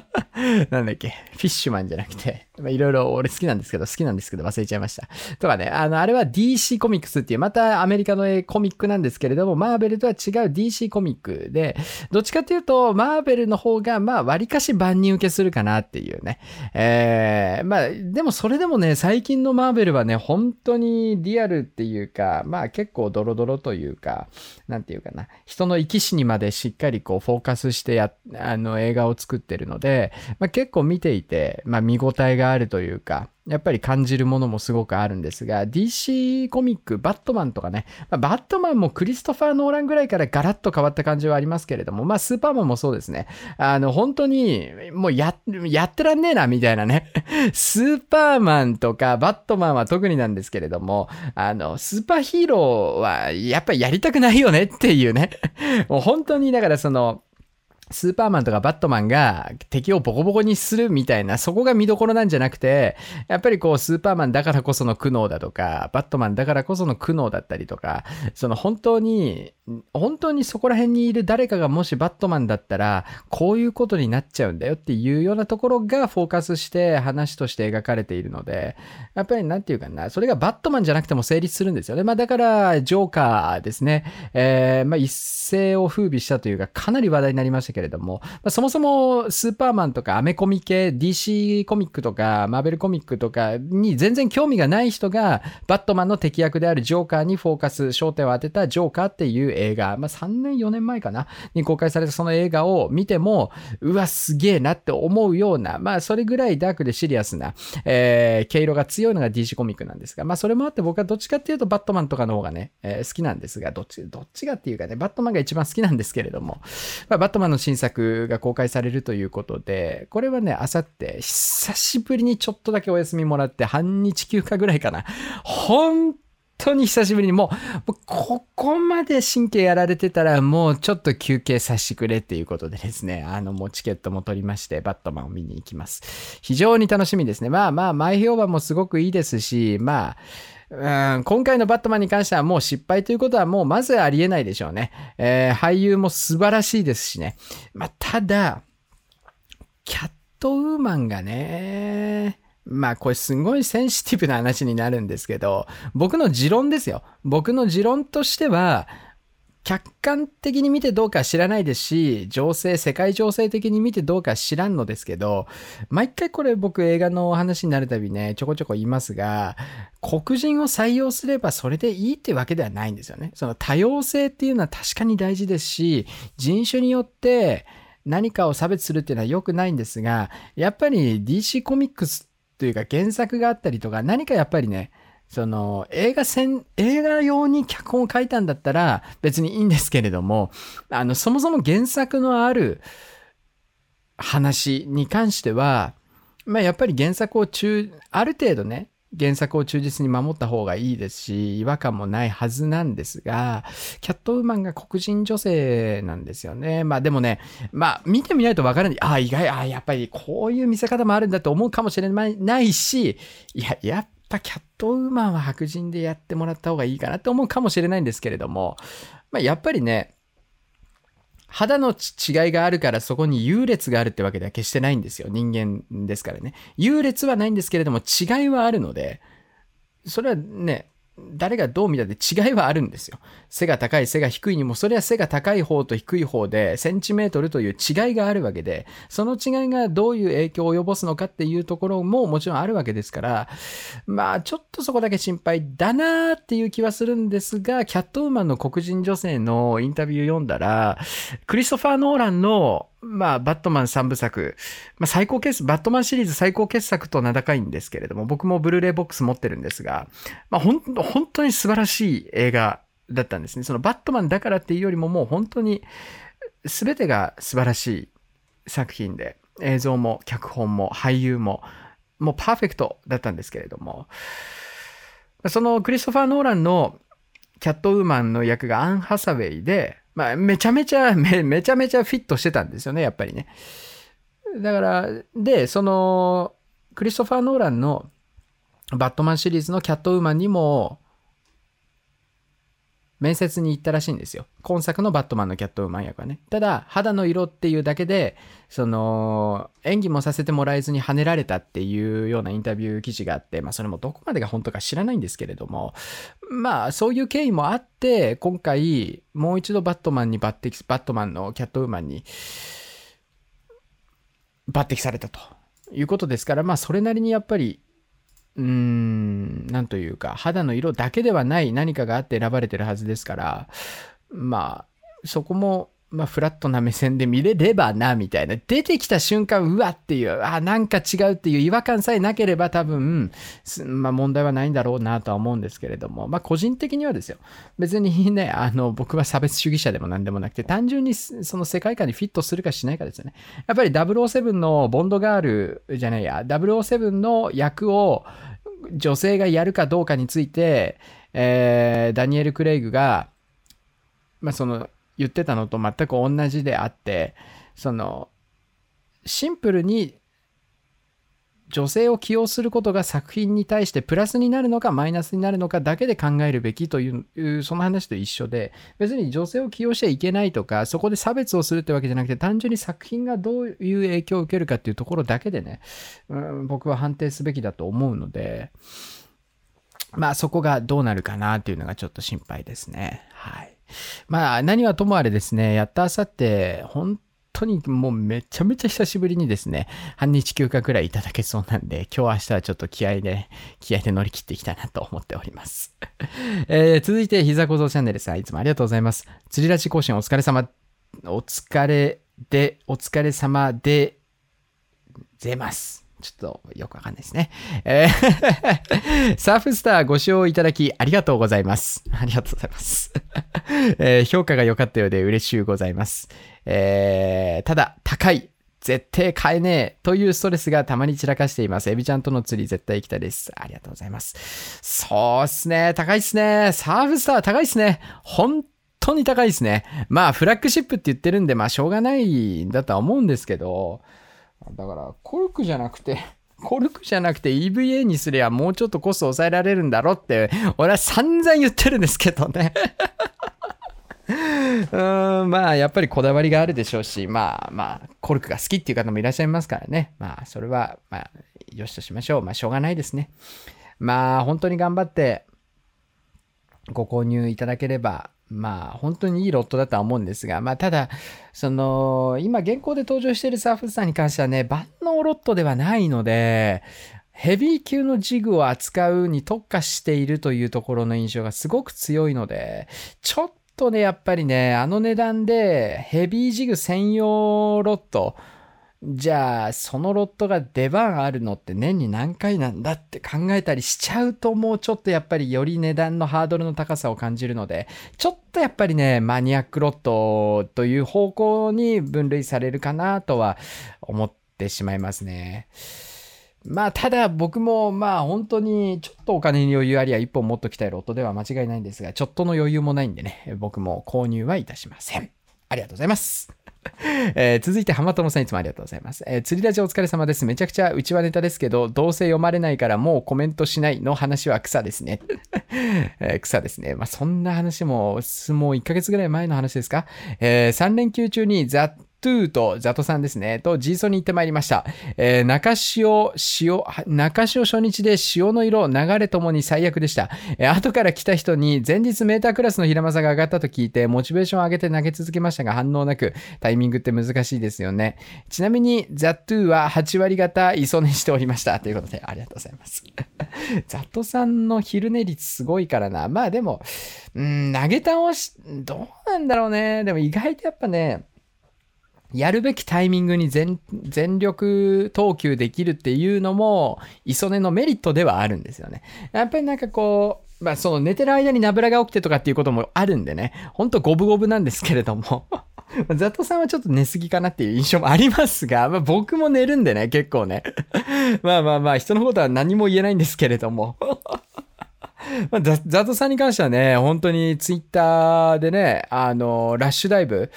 なんだっけ。フィッシュマンじゃなくて、まあ、いろいろ俺好きなんですけど、好きなんですけど忘れちゃいました。とかね、あの、あれは DC コミックスっていう、またアメリカのコミックなんですけれども、マーベルとは違う DC コミックで、どっちかっていうと、マーベルの方が、まあ、割かし万人受けするかなっていうね。えー、まあ、でもそれでもね、最近のマーベルはね、本当にリアルっていうか、まあ結構ドロドロというか、なんていうかな、人の生き死にまでしっかりこうフォーカスしてや、あの映画を作ってるので、まあ結構見ていて、まあ見応えががあるというか、やっぱり感じるものもすごくあるんですが、DC コミック、バットマンとかね、まあ、バットマンもクリストファー・ノーランぐらいからガラッと変わった感じはありますけれども、まあスーパーマンもそうですね。あの、本当に、もうや、やってらんねえな、みたいなね。スーパーマンとかバットマンは特になんですけれども、あの、スーパーヒーローはやっぱりやりたくないよねっていうね。もう本当に、だからその、スーパーマンとかバットマンが敵をボコボコにするみたいな、そこが見どころなんじゃなくて、やっぱりこう、スーパーマンだからこその苦悩だとか、バットマンだからこその苦悩だったりとか、その本当に、本当にそこら辺にいる誰かがもしバットマンだったら、こういうことになっちゃうんだよっていうようなところがフォーカスして話として描かれているので、やっぱりなんていうかな、それがバットマンじゃなくても成立するんですよね。まあだから、ジョーカーですね。えー、まあ一世を風靡したというか、かなり話題になりましたけれども、ま、そもそもスーパーマンとかアメコミ系、DC コミックとかマーベルコミックとかに全然興味がない人が、バットマンの敵役であるジョーカーにフォーカス、焦点を当てたジョーカーっていう映画、まあ、3年4年前かな、に公開されたその映画を見ても、うわ、すげえなって思うような、まあ、それぐらいダークでシリアスな、えー、毛色が強いのが DC コミックなんですが、まあ、それもあって僕はどっちかっていうとバットマンとかの方がね、えー、好きなんですが、どっち、どっちがっていうかね、バットマンが一番好きなんですけれども、まあ、バットマンの新作が公開されるということで、これはね、あさって、久しぶりにちょっとだけお休みもらって、半日休暇ぐらいかな。本当に久しぶりにもう、ここまで神経やられてたら、もうちょっと休憩させてくれっていうことでですね、あの、もうチケットも取りまして、バットマンを見に行きます。非常に楽しみですね。まあまあ、前評判もすごくいいですし、まあ、うん今回のバットマンに関してはもう失敗ということはもうまずありえないでしょうね。えー、俳優も素晴らしいですしね。まあ、ただ、キャットウーマンがね、まあこれすごいセンシティブな話になるんですけど、僕の持論ですよ。僕の持論としては、客観的に見てどうか知らないですし、情勢、世界情勢的に見てどうか知らんのですけど、毎回これ僕映画のお話になるたびね、ちょこちょこ言いますが、黒人を採用すればそれでいいってわけではないんですよね。その多様性っていうのは確かに大事ですし、人種によって何かを差別するっていうのは良くないんですが、やっぱり DC コミックスというか原作があったりとか、何かやっぱりね、その映画戦、映画用に脚本を書いたんだったら別にいいんですけれども、あの、そもそも原作のある話に関しては、まあやっぱり原作を中、ある程度ね、原作を忠実に守った方がいいですし、違和感もないはずなんですが、キャットウーマンが黒人女性なんですよね。まあでもね、まあ見てみないとわからない。ああ、意外、ああ、やっぱりこういう見せ方もあるんだと思うかもしれないし、いや、やっぱキャットウーマンは白人でやってもらった方がいいかなって思うかもしれないんですけれども、まあ、やっぱりね、肌の違いがあるからそこに優劣があるってわけでは決してないんですよ。人間ですからね。優劣はないんですけれども違いはあるので、それはね、誰がどう見たって違いはあるんですよ。背が高い、背が低いにも、それは背が高い方と低い方で、センチメートルという違いがあるわけで、その違いがどういう影響を及ぼすのかっていうところももちろんあるわけですから、まあ、ちょっとそこだけ心配だなーっていう気はするんですが、キャットウーマンの黒人女性のインタビュー読んだら、クリストファー・ノーランのまあ、バットマン3部作、まあ、最高傑作、バットマンシリーズ最高傑作と名高いんですけれども、僕もブルーレイボックス持ってるんですが、まあ、ほん、本当に素晴らしい映画だったんですね。そのバットマンだからっていうよりももう本当に全てが素晴らしい作品で、映像も脚本も俳優も、もうパーフェクトだったんですけれども、そのクリストファー・ノーランのキャットウーマンの役がアン・ハサウェイで、まあ、めちゃめちゃ め、めちゃめちゃフィットしてたんですよね、やっぱりね。だから、で、その、クリストファー・ノーランのバットマンシリーズのキャットウーマンにも、面接に行ったらしいんですよ。今作のバットマンのキャットウーマン役はね。ただ、肌の色っていうだけで、その、演技もさせてもらえずに跳ねられたっていうようなインタビュー記事があって、まあそれもどこまでが本当か知らないんですけれども、まあそういう経緯もあって、今回、もう一度バットマンに抜擢、バットマンのキャットウーマンに抜擢されたということですから、まあそれなりにやっぱりうーん、なんというか、肌の色だけではない何かがあって選ばれてるはずですから、まあ、そこも、まあ、フラットな目線で見れればな、みたいな。出てきた瞬間、うわっていう、あ、なんか違うっていう違和感さえなければ多分、まあ問題はないんだろうなとは思うんですけれども、まあ個人的にはですよ。別にね、あの、僕は差別主義者でも何でもなくて、単純にその世界観にフィットするかしないかですよね。やっぱり007のボンドガールじゃないや、007の役を女性がやるかどうかについて、えー、ダニエル・クレイグが、まあ、その言ってたのと全く同じであってそのシンプルに女性を起用することが作品に対してプラスになるのかマイナスになるのかだけで考えるべきというその話と一緒で別に女性を起用しちゃいけないとかそこで差別をするってわけじゃなくて単純に作品がどういう影響を受けるかっていうところだけでね、うん、僕は判定すべきだと思うのでまあそこがどうなるかなっていうのがちょっと心配ですね。はい。まあ何はともあれですねやったあさって本当にもうめちゃめちゃ久しぶりにですね、半日休暇くらいいただけそうなんで、今日明日はちょっと気合で、気合で乗り切っていきたいなと思っております。えー、続いて、膝小僧チャンネルさん、いつもありがとうございます。釣りラジ更新お疲れ様、お疲れで、お疲れ様で、ぜます。ちょっとよくわかんないですね。えー サーフスターご視聴いただきありがとうございます。ありがとうございます。えー、評価が良かったようで嬉しゅうございます。えー、ただ、高い。絶対買えねえというストレスがたまに散らかしています。エビちゃんとの釣り絶対行きたいです。ありがとうございます。そうっすね。高いっすね。サーフスター高いっすね。本当に高いっすね。まあ、フラッグシップって言ってるんで、まあ、しょうがないんだとは思うんですけど、だから、コルクじゃなくて、コルクじゃなくて EVA にすりゃもうちょっとコスト抑えられるんだろうって、俺は散々言ってるんですけどね。うんまあやっぱりこだわりがあるでしょうしまあまあコルクが好きっていう方もいらっしゃいますからね。まあそれはまあよしとしましょう。まあしょうがないですね。まあ本当に頑張ってご購入いただければまあ本当にいいロットだとは思うんですが、まあただ、その、今現行で登場しているサーフスターに関してはね、万能ロットではないので、ヘビー級のジグを扱うに特化しているというところの印象がすごく強いので、ちょっとね、やっぱりね、あの値段でヘビージグ専用ロット、じゃあ、そのロットが出番あるのって年に何回なんだって考えたりしちゃうともうちょっとやっぱりより値段のハードルの高さを感じるので、ちょっとやっぱりね、マニアックロットという方向に分類されるかなとは思ってしまいますね。まあ、ただ僕もまあ本当にちょっとお金に余裕ありゃ一本持っときたいロットでは間違いないんですが、ちょっとの余裕もないんでね、僕も購入はいたしません。ありがとうございます。えー、続いて、浜友さんいつもありがとうございます。えー、釣りラジお疲れ様です。めちゃくちゃうちはネタですけど、どうせ読まれないからもうコメントしないの話は草ですね。えー、草ですね。まあ、そんな話も、もう1ヶ月ぐらい前の話ですか？えー、3連休中にザトゥーとザトさんですね、とジーソに行ってまいりました。えー、中潮、潮、中潮初日で潮の色、流れともに最悪でした。えー、後から来た人に前日メータークラスの平正が上がったと聞いて、モチベーションを上げて投げ続けましたが反応なく、タイミングって難しいですよね。ちなみに、ザトゥーは8割方磯寝しておりました。ということで、ありがとうございます。ザトさんの昼寝率すごいからな。まあでも、うん、投げ倒し、どうなんだろうね。でも意外とやっぱね、やるべきタイミングに全力投球できるっていうのも、磯根のメリットではあるんですよね。やっぱりなんかこう、まあその寝てる間にナブラが起きてとかっていうこともあるんでね、ほんと五分五分なんですけれども。ザトさんはちょっと寝すぎかなっていう印象もありますが、まあ、僕も寝るんでね、結構ね。まあまあまあ、人のことは何も言えないんですけれども。まあ、ザトさんに関してはね、本当にツイッターでね、あの、ラッシュダイブ、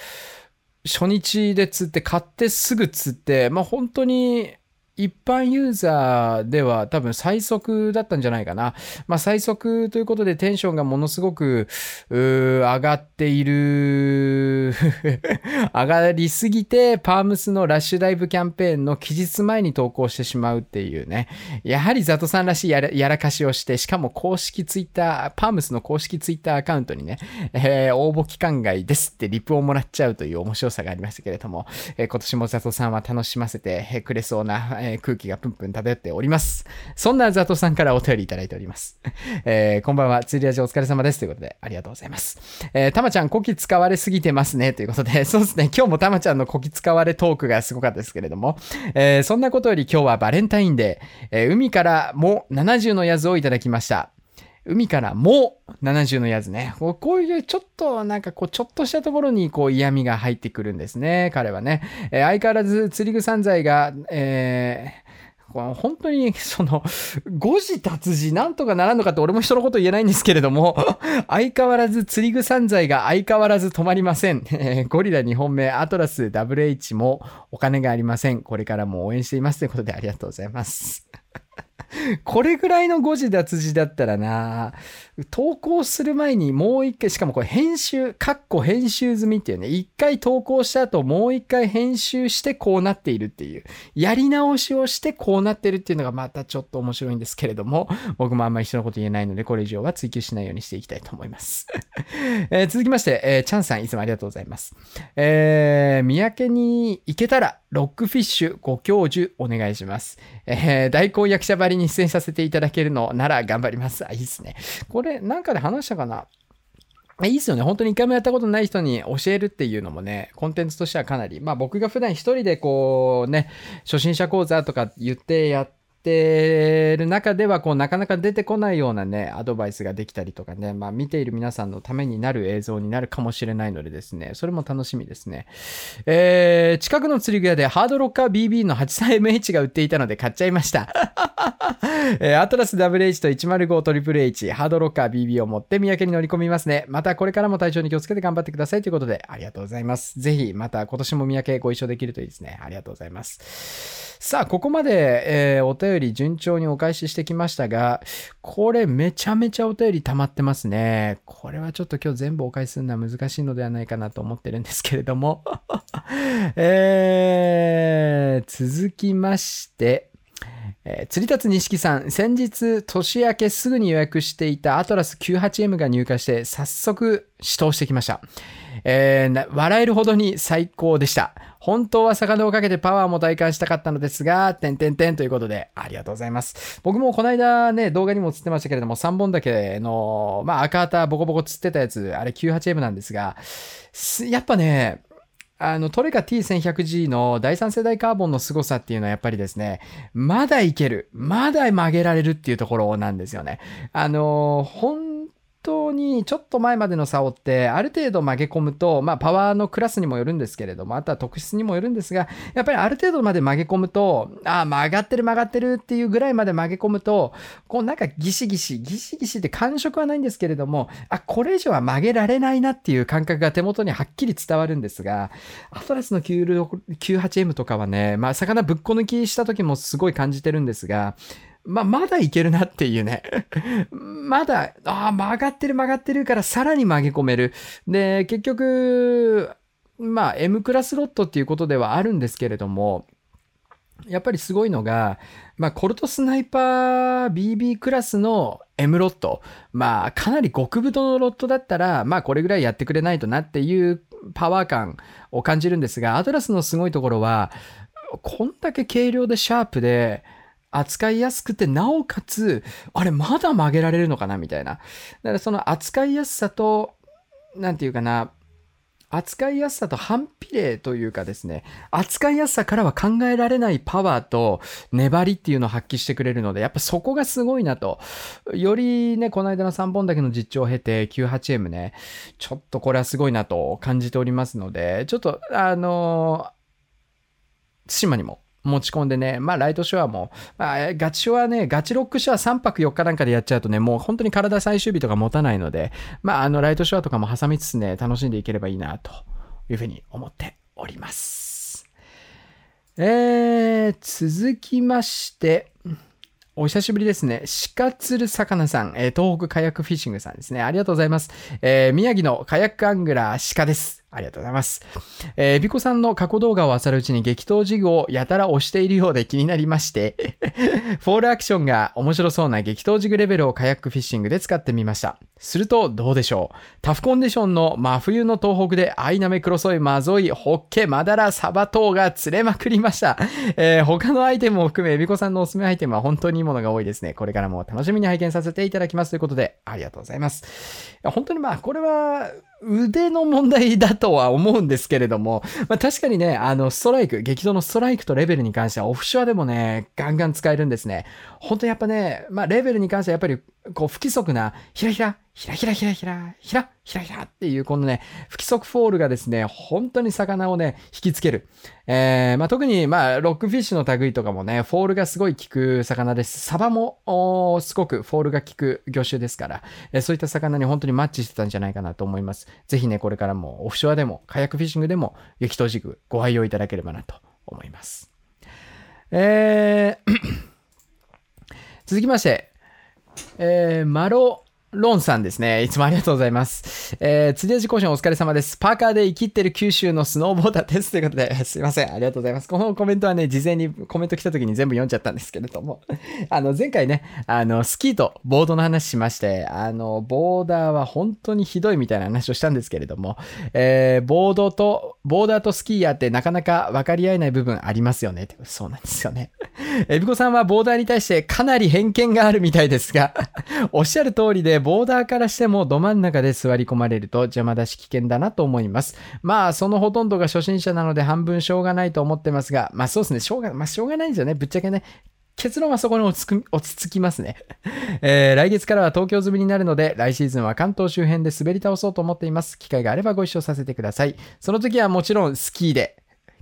初日で釣って買ってすぐ釣って、まあ本当に一般ユーザーでは多分最速だったんじゃないかな。まあ最速ということでテンションがものすごく上がっている 上がりすぎてパームスのラッシュダイブキャンペーンの期日前に投稿してしまうっていうね。やはりザトさんらしいやらやらかしをして、しかも公式ツイッター、パームスの公式ツイッターアカウントにね、えー、応募期間外ですってリプをもらっちゃうという面白さがありましたけれども、えー、今年もザトさんは楽しませてくれそうな、えー、空気がプンプン漂っております。そんなザトさんからお便りいただいております。えー、こんばんは、釣り味お疲れ様です。ということで、ありがとうございます。えー、たまちゃん、こき使われすぎてますね。ということで、そうですね、今日もたまちゃんのこき使われトークがすごかったですけれども、えー、そんなことより今日はバレンタインデー、えー、海からも70のやつをいただきました。海からも70のやつね。こういうちょっとなんかこうちょっとしたところにこう嫌味が入ってくるんですね。彼はね。えー、相変わらず釣り具散財が、えー本当に、その、誤字脱字なんとかならんのかって俺も人のこと言えないんですけれども、相変わらず釣り具散財が相変わらず止まりません。ゴリラ2本目、アトラス WH もお金がありません。これからも応援していますということでありがとうございます。これぐらいの誤字脱字だったらな、投稿する前にもう一回、しかもこれ編集、カッコ編集済みっていうね、一回投稿した後もう一回編集してこうなっているっていう、やり直しをしてこうなってるっていうのがまたちょっと面白いんですけれども、僕もあんまり人のこと言えないので、これ以上は追求しないようにしていきたいと思います。え、続きまして、えー、チャンさんいつもありがとうございます。えー、三宅に行けたら、ロックフィッシュご教授お願いします。えー、大根役者ばりに出演させていただけるのなら頑張ります。あ、いいっすね。これ、なんかで話したかな？いいっすよね。本当に一回もやったことない人に教えるっていうのもね、コンテンツとしてはかなり、まあ僕が普段一人でこうね、初心者講座とか言ってやってってる中ではこうなかなか出てこないようなねアドバイスができたりとかね、まあ、見ている皆さんのためになる映像になるかもしれないのでですねそれも楽しみですね、えー、近くの釣り具屋でハードロッカー BB の 83MH が売っていたので買っちゃいました。えー、アトラス WH と 105HHH ハードロッカー BB を持って三宅に乗り込みますね。またこれからも体調に気をつけて頑張ってくださいということでありがとうございます。ぜひまた今年も三宅ご一緒できるといいですね。ありがとうございます。さあ、ここまで、えー、お便り順調にお返ししてきましたが、これめちゃめちゃお便り溜まってますね。これはちょっと今日全部お返しするのは難しいのではないかなと思ってるんですけれども。えー、続きまして、えー、釣り立つ錦さん、先日年明けすぐに予約していたアトラス 98M が入荷して早速試投してきました。えー、笑えるほどに最高でした。本当は魚をかけてパワーも体感したかったのですが、てんてんてんということで、ありがとうございます。僕もこの間ね、動画にも映ってましたけれども、3本だけの、まあ赤旗ボコボコ釣ってたやつ、あれ 98M なんですが、やっぱね、あの、トレカ T1100G の第3世代カーボンの凄さっていうのはやっぱりですね、まだいける。まだ曲げられるっていうところなんですよね。あの、本当にちょっと前までの差をってある程度曲げ込むと、まあ、パワーのクラスにもよるんですけれどもあとは特質にもよるんですがやっぱりある程度まで曲げ込むとああ曲がってる曲がってるっていうぐらいまで曲げ込むとこうなんかギシギシギシギシって感触はないんですけれどもあこれ以上は曲げられないなっていう感覚が手元にはっきり伝わるんですがアトラスの 98M とかはね、まあ、魚ぶっこ抜きした時もすごい感じてるんですがま、まだいけるなっていうね。まだ、ああ、曲がってる曲がってるからさらに曲げ込める。で、結局、まあ、M クラスロットっていうことではあるんですけれども、やっぱりすごいのが、まあ、コルトスナイパー BB クラスの M ロット。まあ、かなり極太のロットだったら、まあ、これぐらいやってくれないとなっていうパワー感を感じるんですが、アトラスのすごいところは、こんだけ軽量でシャープで、扱いやすくて、なおかつ、あれ、まだ曲げられるのかなみたいな。だからその扱いやすさと、なんていうかな、扱いやすさと反比例というかですね、扱いやすさからは考えられないパワーと粘りっていうのを発揮してくれるので、やっぱそこがすごいなと。よりね、この間の3本だけの実調を経て 98M ね、ちょっとこれはすごいなと感じておりますので、ちょっと、あの対馬にも持ち込んでね、まあ、ライトショアも、まあ、ガチショアね、ガチロックショア3泊4日なんかでやっちゃうとね、もう本当に体最終日とか持たないので、まあ、あの、ライトショアとかも挟みつつね、楽しんでいければいいな、というふうに思っております。えー、続きまして、お久しぶりですね。鹿釣る魚さん、えー東北カヤックフィッシングさんですね。ありがとうございます。えー宮城のカヤックアングラー鹿です。ありがとうございます。えー、エビコさんの過去動画を漁るうちに激闘事具をやたら押しているようで気になりまして、フォールアクションが面白そうな激闘ジグレベルをカヤックフィッシングで使ってみました。するとどうでしょうタフコンディションの真冬の東北でアイナメクロソイマゾイホッケマダラサバ等が釣れまくりました。えー他のアイテムを含めエビコさんのおすすめアイテムは本当にいいものが多いですね。これからも楽しみに拝見させていただきますということでありがとうございます。本当にまあこれは腕の問題だとは思うんですけれども、まあ、確かにね、あの、ストライク、激動のストライクとレベルに関してはオフショアでもね、ガンガン使えるんですね。本当やっぱね、まあ、レベルに関してはやっぱり、こう、不規則な、ひらひら、ひらひらひらひら、ひら、ひらひらっていう、このね、不規則フォールがですね、本当に魚をね、引きつける。えー、まあ、特に、まあ、ロックフィッシュの類とかもね、フォールがすごい効く魚です。サバも、すごくフォールが効く魚種ですから、えーそういった魚に本当にマッチしてたんじゃないかなと思います。ぜひね、これからもオフショアでも、カヤックフィッシングでも、激闘軸ご愛用いただければなと思います。えー続きまして、えー、マロロンさんですね。いつもありがとうございます。えー、釣りラジ更新お疲れ様です。パーカーでイキってる九州のスノーボーダーです。ということで、すいません。ありがとうございます。このコメントはね、事前にコメント来た時に全部読んじゃったんですけれども、あの、前回ね、あの、スキーとボードの話しまして、あの、ボーダーは本当にひどいみたいな話をしたんですけれども、えー、ボードと、ボーダーとスキーヤーってなかなか分かり合えない部分ありますよね。そうなんですよね。えびこさんはボーダーに対してかなり偏見があるみたいですが、おっしゃる通りで、ボーダーからしてもど真ん中で座り込まれると邪魔だし危険だなと思います。まあ、そのほとんどが初心者なので半分しょうがないと思ってますが、まあそうですね、しょうが、まあしょうがないんですよね。ぶっちゃけね。結論はそこに落ち着落ち着きますね。えー来月からは東京済みになるので、来シーズンは関東周辺で滑り倒そうと思っています。機会があればご一緒させてください。その時はもちろんスキーで、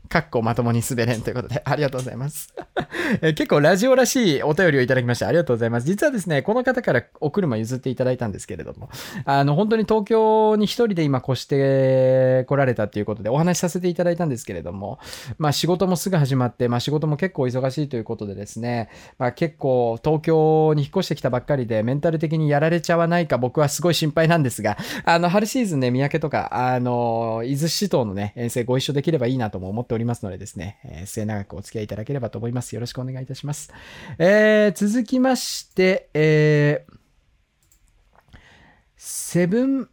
かっこまともに滑れんということで、ありがとうございます。え結構ラジオらしいお便りをいただきましてありがとうございます。実はですね、この方からお車譲っていただいたんですけれども、あの、本当に東京に一人で今越して来られたっていうことでお話しさせていただいたんですけれども、まあ仕事もすぐ始まって、まあ仕事も結構忙しいということでですね、まあ結構東京に引っ越してきたばっかりでメンタル的にやられちゃわないか僕はすごい心配なんですが、あの、春シーズンね、三宅とか、あの、伊豆七島のね、遠征ご一緒できればいいなとも思っておりますおりますのでですね、えー末永くお付き合いいただければと思います。よろしくお願いいたします。えー続きまして、えーセブン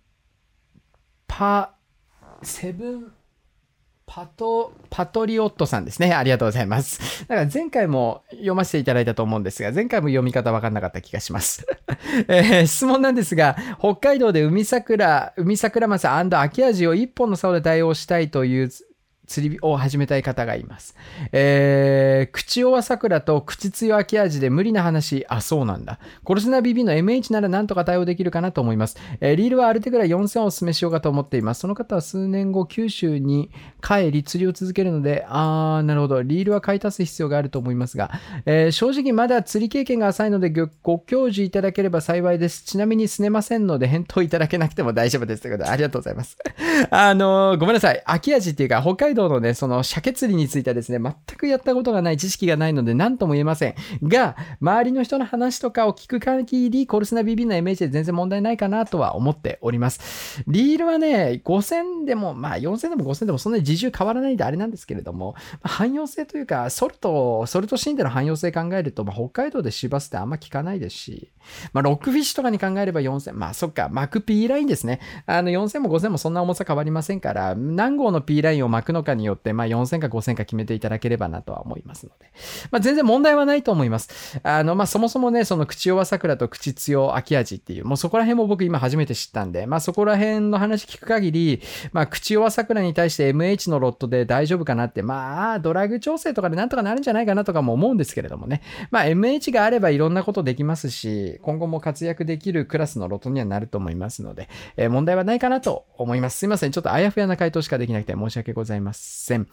パ、セブンパト、パトリオットさんですね。ありがとうございます。だから前回も読ませていただいたと思うんですが、前回も読み方わかんなかった気がします。えー質問なんですが、北海道で海桜、海桜マサ秋味を一本の竿で対応したいという釣りを始めたい方がいます。えー、口弱桜と口強秋味で無理な話、あ、そうなんだ。コルスナ BB の MH ならなんとか対応できるかなと思います。えーリールはある程度ら4000をお勧めしようかと思っています。その方は数年後、九州に帰り釣りを続けるので、あー、なるほど。リールは買い足す必要があると思いますが、えー正直まだ釣り経験が浅いのでごご教授いただければ幸いです。ちなみにすねませんので返答いただけなくても大丈夫です。ということで、ありがとうございます。あのーごめんなさい。秋味っていうか、北海道のね、その鮭釣りについてはですね、全くやったことがない知識がないので何とも言えません。が、周りの人の話とかを聞く限り、コルスナ BB の MH で全然問題ないかなとは思っております。リールはね、5000でも、まあ4000でも5000でもそんなに自重変わらないんであれなんですけれども、汎用性というか、ソルト、ソルトシーンでの汎用性考えると、まあ、北海道で芝すってあんま効かないですし、まあ、ロックフィッシュとかに考えれば4000、まあ、そっか、巻く P ラインですね。あの、4000も5000もそんな重さ変わりませんから、何号の P ラインを巻くのかによって、まあ、4000か5000か決めていただければなとは思いますので、まあ、全然問題はないと思います。あの、まあ、そもそもね、その口弱桜と口強秋味っていう、もうそこら辺も僕今初めて知ったんで、まあ、そこら辺の話聞く限り、まあ、口弱桜に対して MH のロットで大丈夫かなって、まあ、ドラッグ調整とかでなんとかなるんじゃないかなとかも思うんですけれどもね。まあ、MH があればいろんなことできますし、今後も活躍できるクラスのロットにはなると思いますので、えー問題はないかなと思います。すいません。ちょっとあやふやな回答しかできなくて申し訳ございません。せん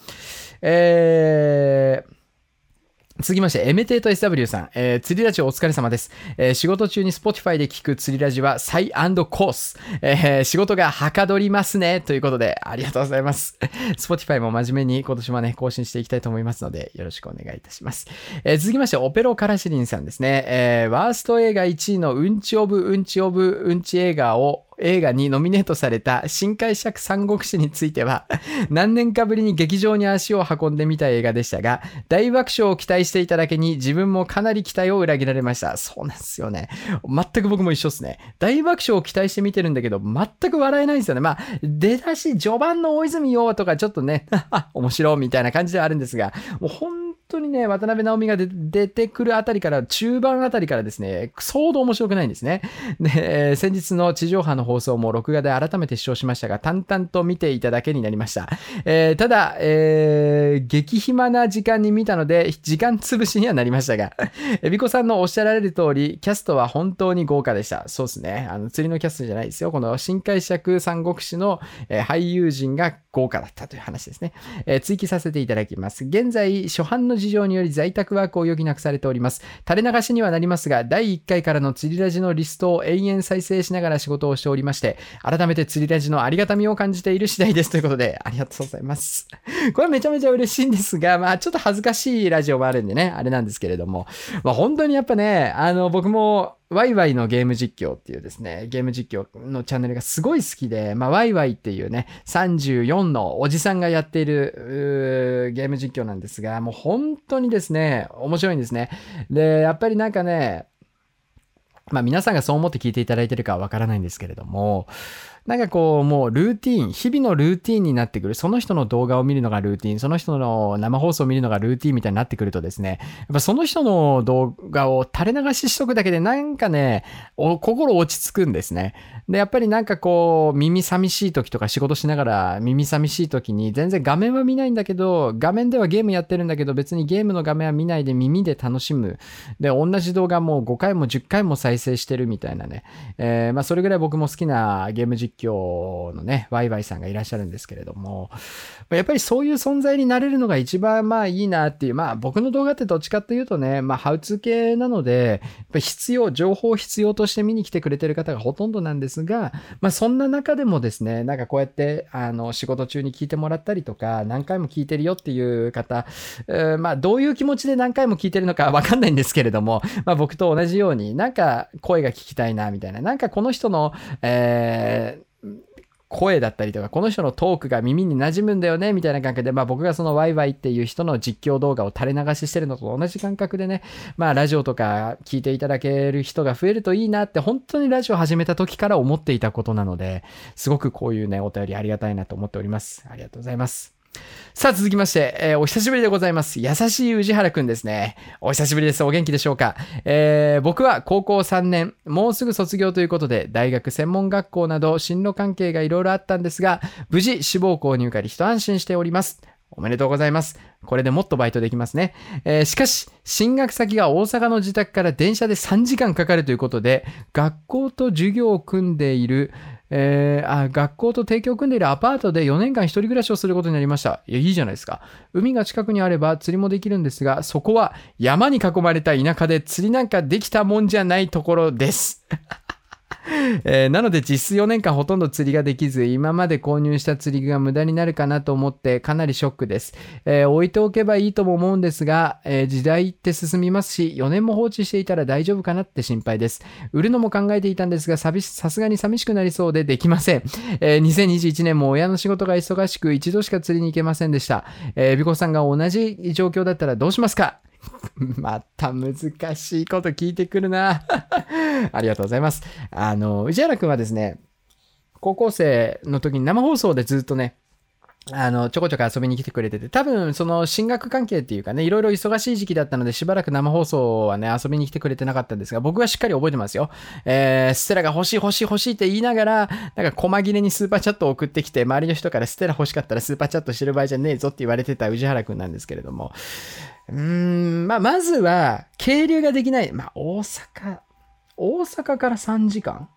えー続きまして、エメテート SW さん、えー、釣りラジオお疲れ様です。えー、仕事中に Spotify で聞く釣りラジはサイコース。えー、仕事がはかどりますね。ということで、ありがとうございます。Spotify も真面目に今年もね、更新していきたいと思いますので、よろしくお願いいたします。え、続きまして、オペロカラシリンさんですね。え、ワースト映画1位のうんちオブうんちオブうんち映画を映画にノミネートされた新解釈三国志については、何年かぶりに劇場に足を運んでみた映画でしたが、大爆笑を期待していただけに自分もかなり期待を裏切られました。そうなんですよね。全く僕も一緒ですね。大爆笑を期待して見てるんだけど、全く笑えないんですよね。まあ、出だし序盤の大泉洋とかちょっとね、面白いみたいな感じではあるんですが、もう本当にね、渡辺直美が出てくるあたりから、中盤あたりからですね、相当面白くないんですね。で、先日の地上波の放送も録画で改めて視聴しましたが、淡々と見ていただけになりました。えー、ただ、えー、激暇な時間に見たので、時間潰しにはなりましたが、えびこさんのおっしゃられる通り、キャストは本当に豪華でした。そうですね。あの、釣りのキャストじゃないですよ。この新解釈三国志の、え、俳優陣が豪華だったという話ですね。えー、追記させていただきます。現在、初版の事情により在宅ワークを余儀なくされております。垂れ流しにはなりますが、第1回からの釣りラジのリストを延々再生しながら仕事をしておりまして、改めて釣りラジのありがたみを感じている次第ですということで、ありがとうございます。これはめちゃめちゃ嬉しいんですが、まあちょっと恥ずかしいラジオもあるんでね、あれなんですけれども、まあ本当にやっぱね、あの僕もワイワイのゲーム実況っていうですね、ゲーム実況のチャンネルがすごい好きで、まあ、ワイワイっていうね、34のおじさんがやっているゲーム実況なんですが、もう本当にですね、面白いんですね。で、やっぱりなんかね、まあ皆さんがそう思って聞いていただいてるかはわからないんですけれども、なんかこう、もうルーティン、日々のルーティンになってくる。その人の動画を見るのがルーティン、その人の生放送を見るのがルーティンみたいになってくるとですね、やっぱその人の動画を垂れ流ししとくだけでなんかね、心落ち着くんですね。で、やっぱりなんかこう、耳寂しい時とか仕事しながら耳寂しい時に全然画面は見ないんだけど、画面ではゲームやってるんだけど別にゲームの画面は見ないで耳で楽しむ。で、同じ動画も5回も10回も再生してるみたいなね。えー、まあそれぐらい僕も好きなゲーム実実況のね、ワイワイさんがいらっしゃるんですけれども、やっぱりそういう存在になれるのが一番まあいいなっていう、まあ僕の動画ってどっちかっていうとね、まあハウツー系なので、やっぱ必要、情報を必要として見に来てくれてる方がほとんどなんですが、まあそんな中でもですね、なんかこうやってあの仕事中に聞いてもらったりとか、何回も聞いてるよっていう方、え、まあどういう気持ちで何回も聞いてるのかわかんないんですけれども、まあ僕と同じようになんか声が聞きたいなみたいな、なんかこの人の、え声だったりとか、この人のトークが耳に馴染むんだよね、みたいな感覚で、まあ僕がそのワイワイっていう人の実況動画を垂れ流ししてるのと同じ感覚でね、まあラジオとか聞いていただける人が増えるといいなって、本当にラジオ始めた時から思っていたことなので、すごくこういうね、お便りありがたいなと思っております。ありがとうございます。さあ続きまして、えー、お久しぶりでございます。優しい宇治原くんですね。お久しぶりです。お元気でしょうか、えー、僕は高校3年、もうすぐ卒業ということで、大学専門学校など進路関係がいろいろあったんですが、無事志望校入会に一安心しております。おめでとうございます。これでもっとバイトできますね。えー、しかし、進学先が大阪の自宅から電車で3時間かかるということで、学校と授業を組んでいる、えー、あ、学校と提供を組んでいるアパートで4年間一人暮らしをすることになりました。いや、いいじゃないですか。海が近くにあれば釣りもできるんですが、そこは山に囲まれた田舎で釣りなんかできたもんじゃないところです。えー、なので実質4年間ほとんど釣りができず、今まで購入した釣り具が無駄になるかなと思ってかなりショックです。えー、置いておけばいいとも思うんですが、えー、時代って進みますし、4年も放置していたら大丈夫かなって心配です。売るのも考えていたんですが、さすがに寂しくなりそうでできません。え、2021年も親の仕事が忙しく一度しか釣りに行けませんでした。えー、ビコさんが同じ状況だったらどうしますか？また難しいこと聞いてくるな ありがとうございます。あの、宇治原くんはですね、高校生の時に生放送でずっとね、あの、ちょこちょこ遊びに来てくれてて、多分、その、進学関係っていうかね、いろいろ忙しい時期だったので、しばらく生放送はね、遊びに来てくれてなかったんですが、僕はしっかり覚えてますよ。えー、ステラが欲しい欲しい欲しいって言いながら、なんか、細切れにスーパーチャットを送ってきて、周りの人からステラ欲しかったらスーパーチャットしてる場合じゃねえぞって言われてた宇治原くんなんですけれども、うーん、まあ、まずは、渓流ができない。まあ、大阪、大阪から3時間？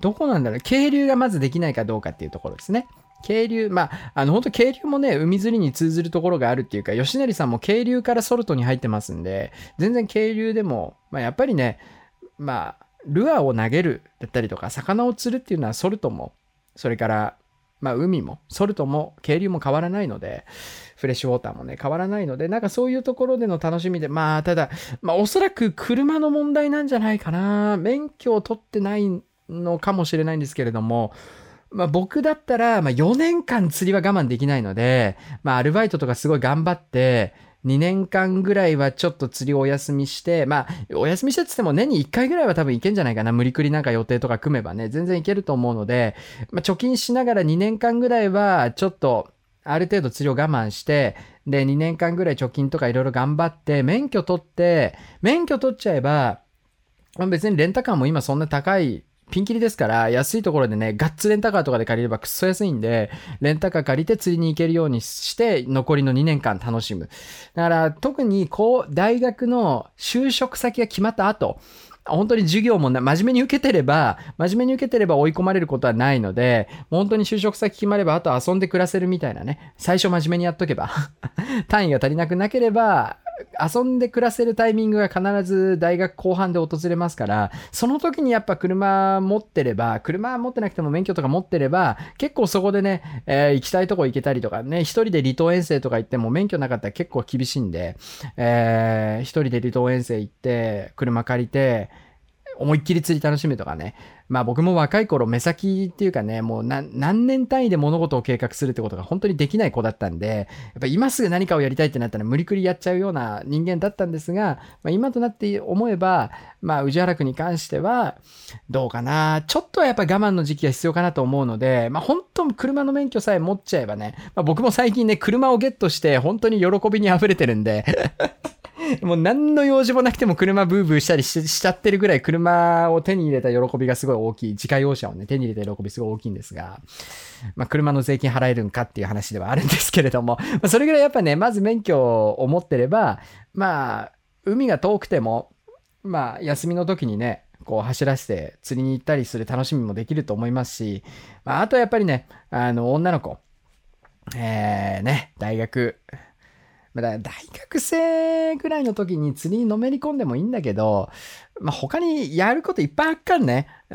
どこなんだろう？渓流がまずできないかどうかっていうところですね。渓流、まあ、あの、本当渓流もね、海釣りに通ずるところがあるっていうか、吉成さんも渓流からソルトに入ってますんで、全然渓流でも、まあ、やっぱりね、まあ、ルアーを投げるだったりとか、魚を釣るっていうのはソルトも、それから、まあ、海も、ソルトも、渓流も変わらないので、フレッシュウォーターもね、変わらないので、なんかそういうところでの楽しみで、まあ、ただ、まあ、おそらく車の問題なんじゃないかな。免許を取ってないのかもしれないんですけれども、まあ、僕だったら、まあ、4年間釣りは我慢できないので、まあ、アルバイトとかすごい頑張って、2年間ぐらいはちょっと釣りをお休みして、まあ、お休みしてっても年に1回ぐらいは多分いけんじゃないかな。無理くりなんか予定とか組めばね、全然いけると思うので、まあ、貯金しながら2年間ぐらいはちょっと、ある程度釣りを我慢して、で、2年間ぐらい貯金とかいろいろ頑張って、免許取って、免許取っちゃえば、別にレンタカーも今そんな高いピンキリですから、安いところでね、ガッツレンタカーとかで借りればくっそ安いんで、レンタカー借りて釣りに行けるようにして、残りの2年間楽しむ。だから、特に、こう、大学の就職先が決まった後、本当に授業もな真面目に受けてれば、真面目に受けてれば追い込まれることはないので、本当に就職先決まれば、あと遊んで暮らせるみたいなね。最初真面目にやっとけば単位が足りなくなければ、遊んで暮らせるタイミングが必ず大学後半で訪れますから、その時にやっぱ車持ってれば、車持ってなくても免許とか持ってれば、結構そこでね、えー、行きたいとこ行けたりとかね、一人で離島遠征とか行っても免許なかったら結構厳しいんで、えー、一人で離島遠征行って、車借りて、思いっきり釣り楽しむとかね。まあ僕も若い頃目先っていうかね、もう何年単位で物事を計画するってことが本当にできない子だったんで、やっぱ今すぐ何かをやりたいってなったら無理くりやっちゃうような人間だったんですが、まあ、今となって思えば、まあ宇治原区に関しては、どうかな、ちょっとはやっぱ我慢の時期が必要かなと思うので、まあ本当車の免許さえ持っちゃえばね、まあ僕も最近ね、車をゲットして本当に喜びに溢れてるんで。もう何の用事もなくても車ブーブーしたりしちゃってるぐらい車を手に入れた喜びがすごい大きい。自家用車をね、手に入れた喜びすごい大きいんですが、まあ車の税金払えるんかっていう話ではあるんですけれども、まあそれぐらいやっぱね、まず免許を持ってれば、まあ、海が遠くても、まあ休みの時にね、こう走らせて釣りに行ったりする楽しみもできると思いますし、まああとやっぱりね、あの女の子、えー、ね、大学、まあ大学生ぐらいの時に釣りにのめり込んでもいいんだけど、まあ、他にやることいっぱいあっかんね。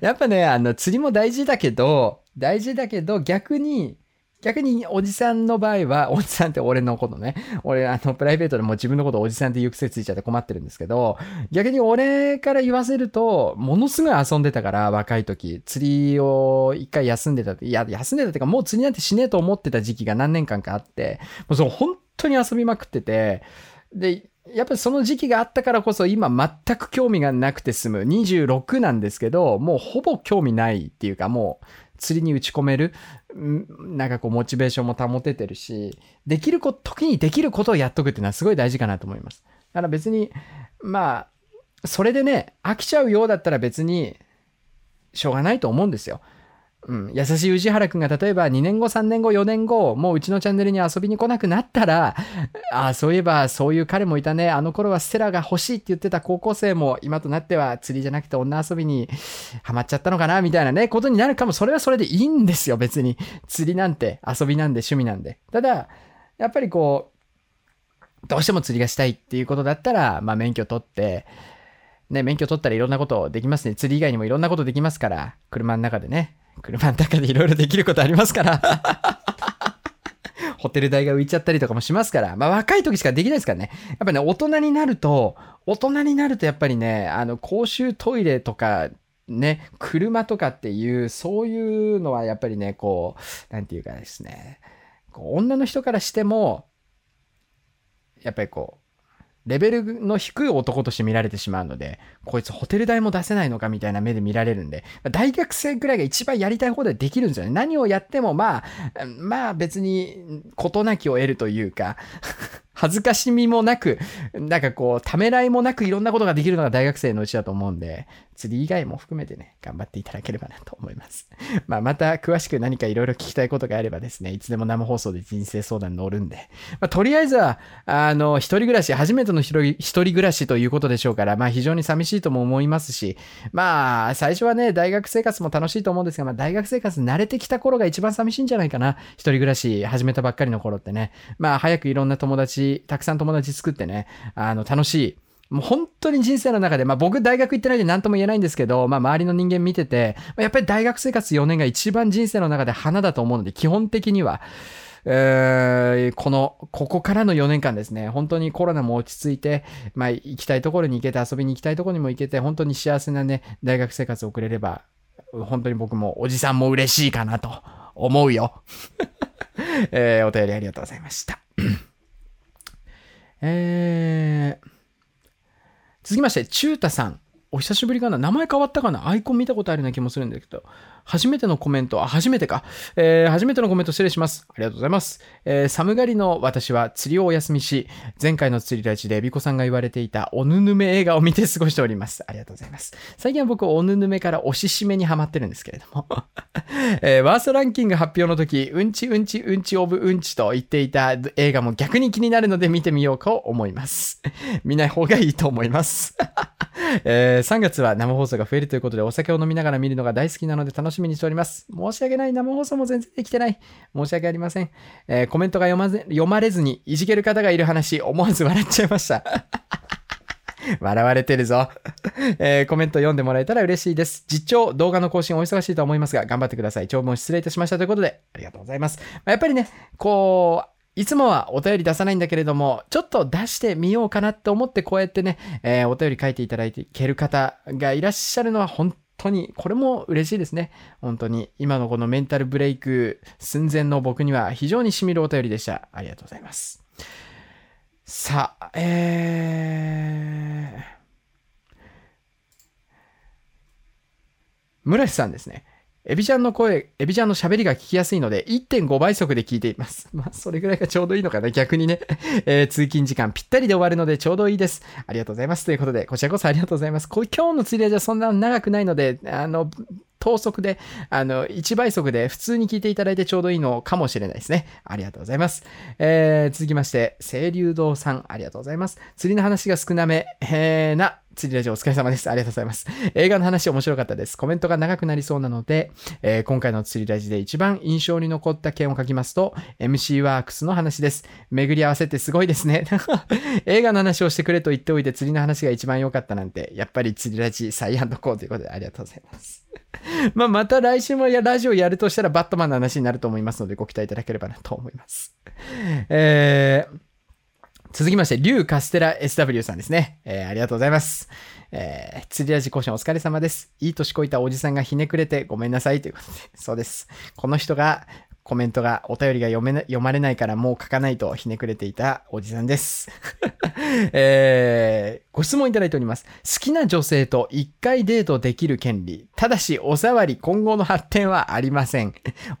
やっぱね、あの、釣りも大事だけど、大事だけど、逆に、逆におじさんの場合は、おじさんって俺のことね。俺、あの、プライベートでも自分のことおじさんって言う癖ついちゃって困ってるんですけど、逆に俺から言わせると、ものすごい遊んでたから、若い時。釣りを一回休んでた、いや、休んでたっていうか、もう釣りなんてしねえと思ってた時期が何年間かあって、もうそう、本当に遊びまくってて、で、やっぱりその時期があったからこそ今全く興味がなくて済む。26なんですけど、もうほぼ興味ないっていうかもう釣りに打ち込める。なんかこうモチベーションも保ててるし、できるこ、時にできることをやっとくっていうのはすごい大事かなと思います。だから別に、まあ、それでね、飽きちゃうようだったら別に、しょうがないと思うんですよ。うん、優しい宇治原くんが例えば2年後、3年後、4年後、もううちのチャンネルに遊びに来なくなったら、ああ、そういえばそういう彼もいたね。あの頃はステラが欲しいって言ってた高校生も今となっては釣りじゃなくて女遊びにハマっちゃったのかなみたいなね、ことになるかも。それはそれでいいんですよ、別に。釣りなんて遊びなんで趣味なんで。ただ、やっぱりこう、どうしても釣りがしたいっていうことだったら、まあ免許取って、ね、免許取ったらいろんなことできますね。釣り以外にもいろんなことできますから、車の中でね、車の中でいろいろできることありますから。ホテル代が浮いちゃったりとかもしますから、まあ若い時しかできないですからね。やっぱね、大人になると、大人になるとやっぱりね、あの、公衆トイレとか、ね、車とかっていう、そういうのはやっぱりね、こう、なんていうかですね、こう女の人からしても、やっぱりこう、レベルの低い男として見られてしまうので、こいつホテル代も出せないのかみたいな目で見られるんで、大学生くらいが一番やりたい方でできるんですよね。何をやってもまあ、まあ別に事なきを得るというか、恥ずかしみもなく、なんかこう、ためらいもなくいろんなことができるのが大学生のうちだと思うんで、釣り以外も含めてね、頑張っていただければなと思います。まあ、また詳しく何かいろいろ聞きたいことがあればですね、いつでも生放送で人生相談に乗るんで、まあ、とりあえずは、あの、一人暮らし、初めての一人暮らしということでしょうから、まあ、非常に寂しいとも思いますし、まあ、最初はね、大学生活も楽しいと思うんですが、まあ、大学生活慣れてきた頃が一番寂しいんじゃないかな。一人暮らし始めたばっかりの頃ってね。まあ、早くいろんな友達、たくさん友達作ってね、あの、楽しい、もう本当に人生の中で、まあ僕大学行ってないで何とも言えないんですけど、まあ周りの人間見てて、やっぱり大学生活4年が一番人生の中で花だと思うので、基本的には、えー、この、ここからの4年間ですね、本当にコロナも落ち着いて、まあ行きたいところに行けて、遊びに行きたいところにも行けて、本当に幸せなね、大学生活を送れれば、本当に僕もおじさんも嬉しいかなと思うよ。えー、お便りありがとうございました。えー、続きまして、中太さん。お久しぶりかな名前変わったかなアイコン見たことあるような気もするんだけど。初めてのコメント、あ、初めてか。えー、初めてのコメント失礼します。ありがとうございます。えー、寒がりの私は釣りをお休みし、前回の釣りラジでエビコさんが言われていたおぬぬめ映画を見て過ごしております。ありがとうございます。最近は僕、おぬぬめから押ししめにハマってるんですけれども。えー、ワーストランキング発表の時、うんちうんちうんちオブうんちと言っていた映画も逆に気になるので見てみようかと思います。見ない方がいいと思います。えー、3月は生放送が増えるということでお酒を飲みながら見るのが大好きなので楽ししみにしております。申し訳ない。生放送も全然できてない。申し訳ありません。えー、コメントが読ま読まれずにいじける方がいる話、思わず笑っちゃいました。笑われてるぞえー、コメント読んでもらえたら嬉しいです。実況、動画の更新お忙しいと思いますが、頑張ってください。長文失礼いたしましたということで、ありがとうございます。まあ、やっぱりね、こう、いつもはお便り出さないんだけれども、ちょっと出してみようかなって思ってこうやってね、えー、お便り書いていただいていける方がいらっしゃるのは本当に、これも嬉しいですね。本当に、今のこのメンタルブレイク寸前の僕には非常にしみるお便りでした。ありがとうございます。さあ、えー、村瀬さんですね。エビちゃんの声、エビちゃんの喋りが聞きやすいので、1.5倍速で聞いています。まあ、それぐらいがちょうどいいのかな。逆にね、えー、通勤時間ぴったりで終わるのでちょうどいいです。ありがとうございます。ということで、こちらこそありがとうございます。今日の釣りはじゃそんな長くないので、あの、等速で、あの、1倍速で普通に聞いていただいてちょうどいいのかもしれないですね。ありがとうございます。えー、続きまして、清流堂さん、ありがとうございます。釣りの話が少なめ、えー、な、釣りラジオお疲れ様です。ありがとうございます。映画の話面白かったです。コメントが長くなりそうなので、えー、今回の釣りラジで一番印象に残った件を書きますと、MC ワークスの話です。巡り合わせってすごいですね。映画の話をしてくれと言っておいて釣りの話が一番良かったなんて、やっぱり釣りラジ再アンドコーということでありがとうございます。まあ、また来週もやラジオやるとしたらバットマンの話になると思いますので、ご期待いただければなと思います。えー、続きまして、リュウカステラ SW さんですね。えー、ありがとうございます。えー、釣り味講師お疲れ様です。いい年こいたおじさんがひねくれてごめんなさいということで、そうです。この人がコメントが、お便りが読めな読まれないからもう書かないとひねくれていたおじさんです。えー、ご質問いただいております。好きな女性と一回デートできる権利。ただし、おさわり今後の発展はありません。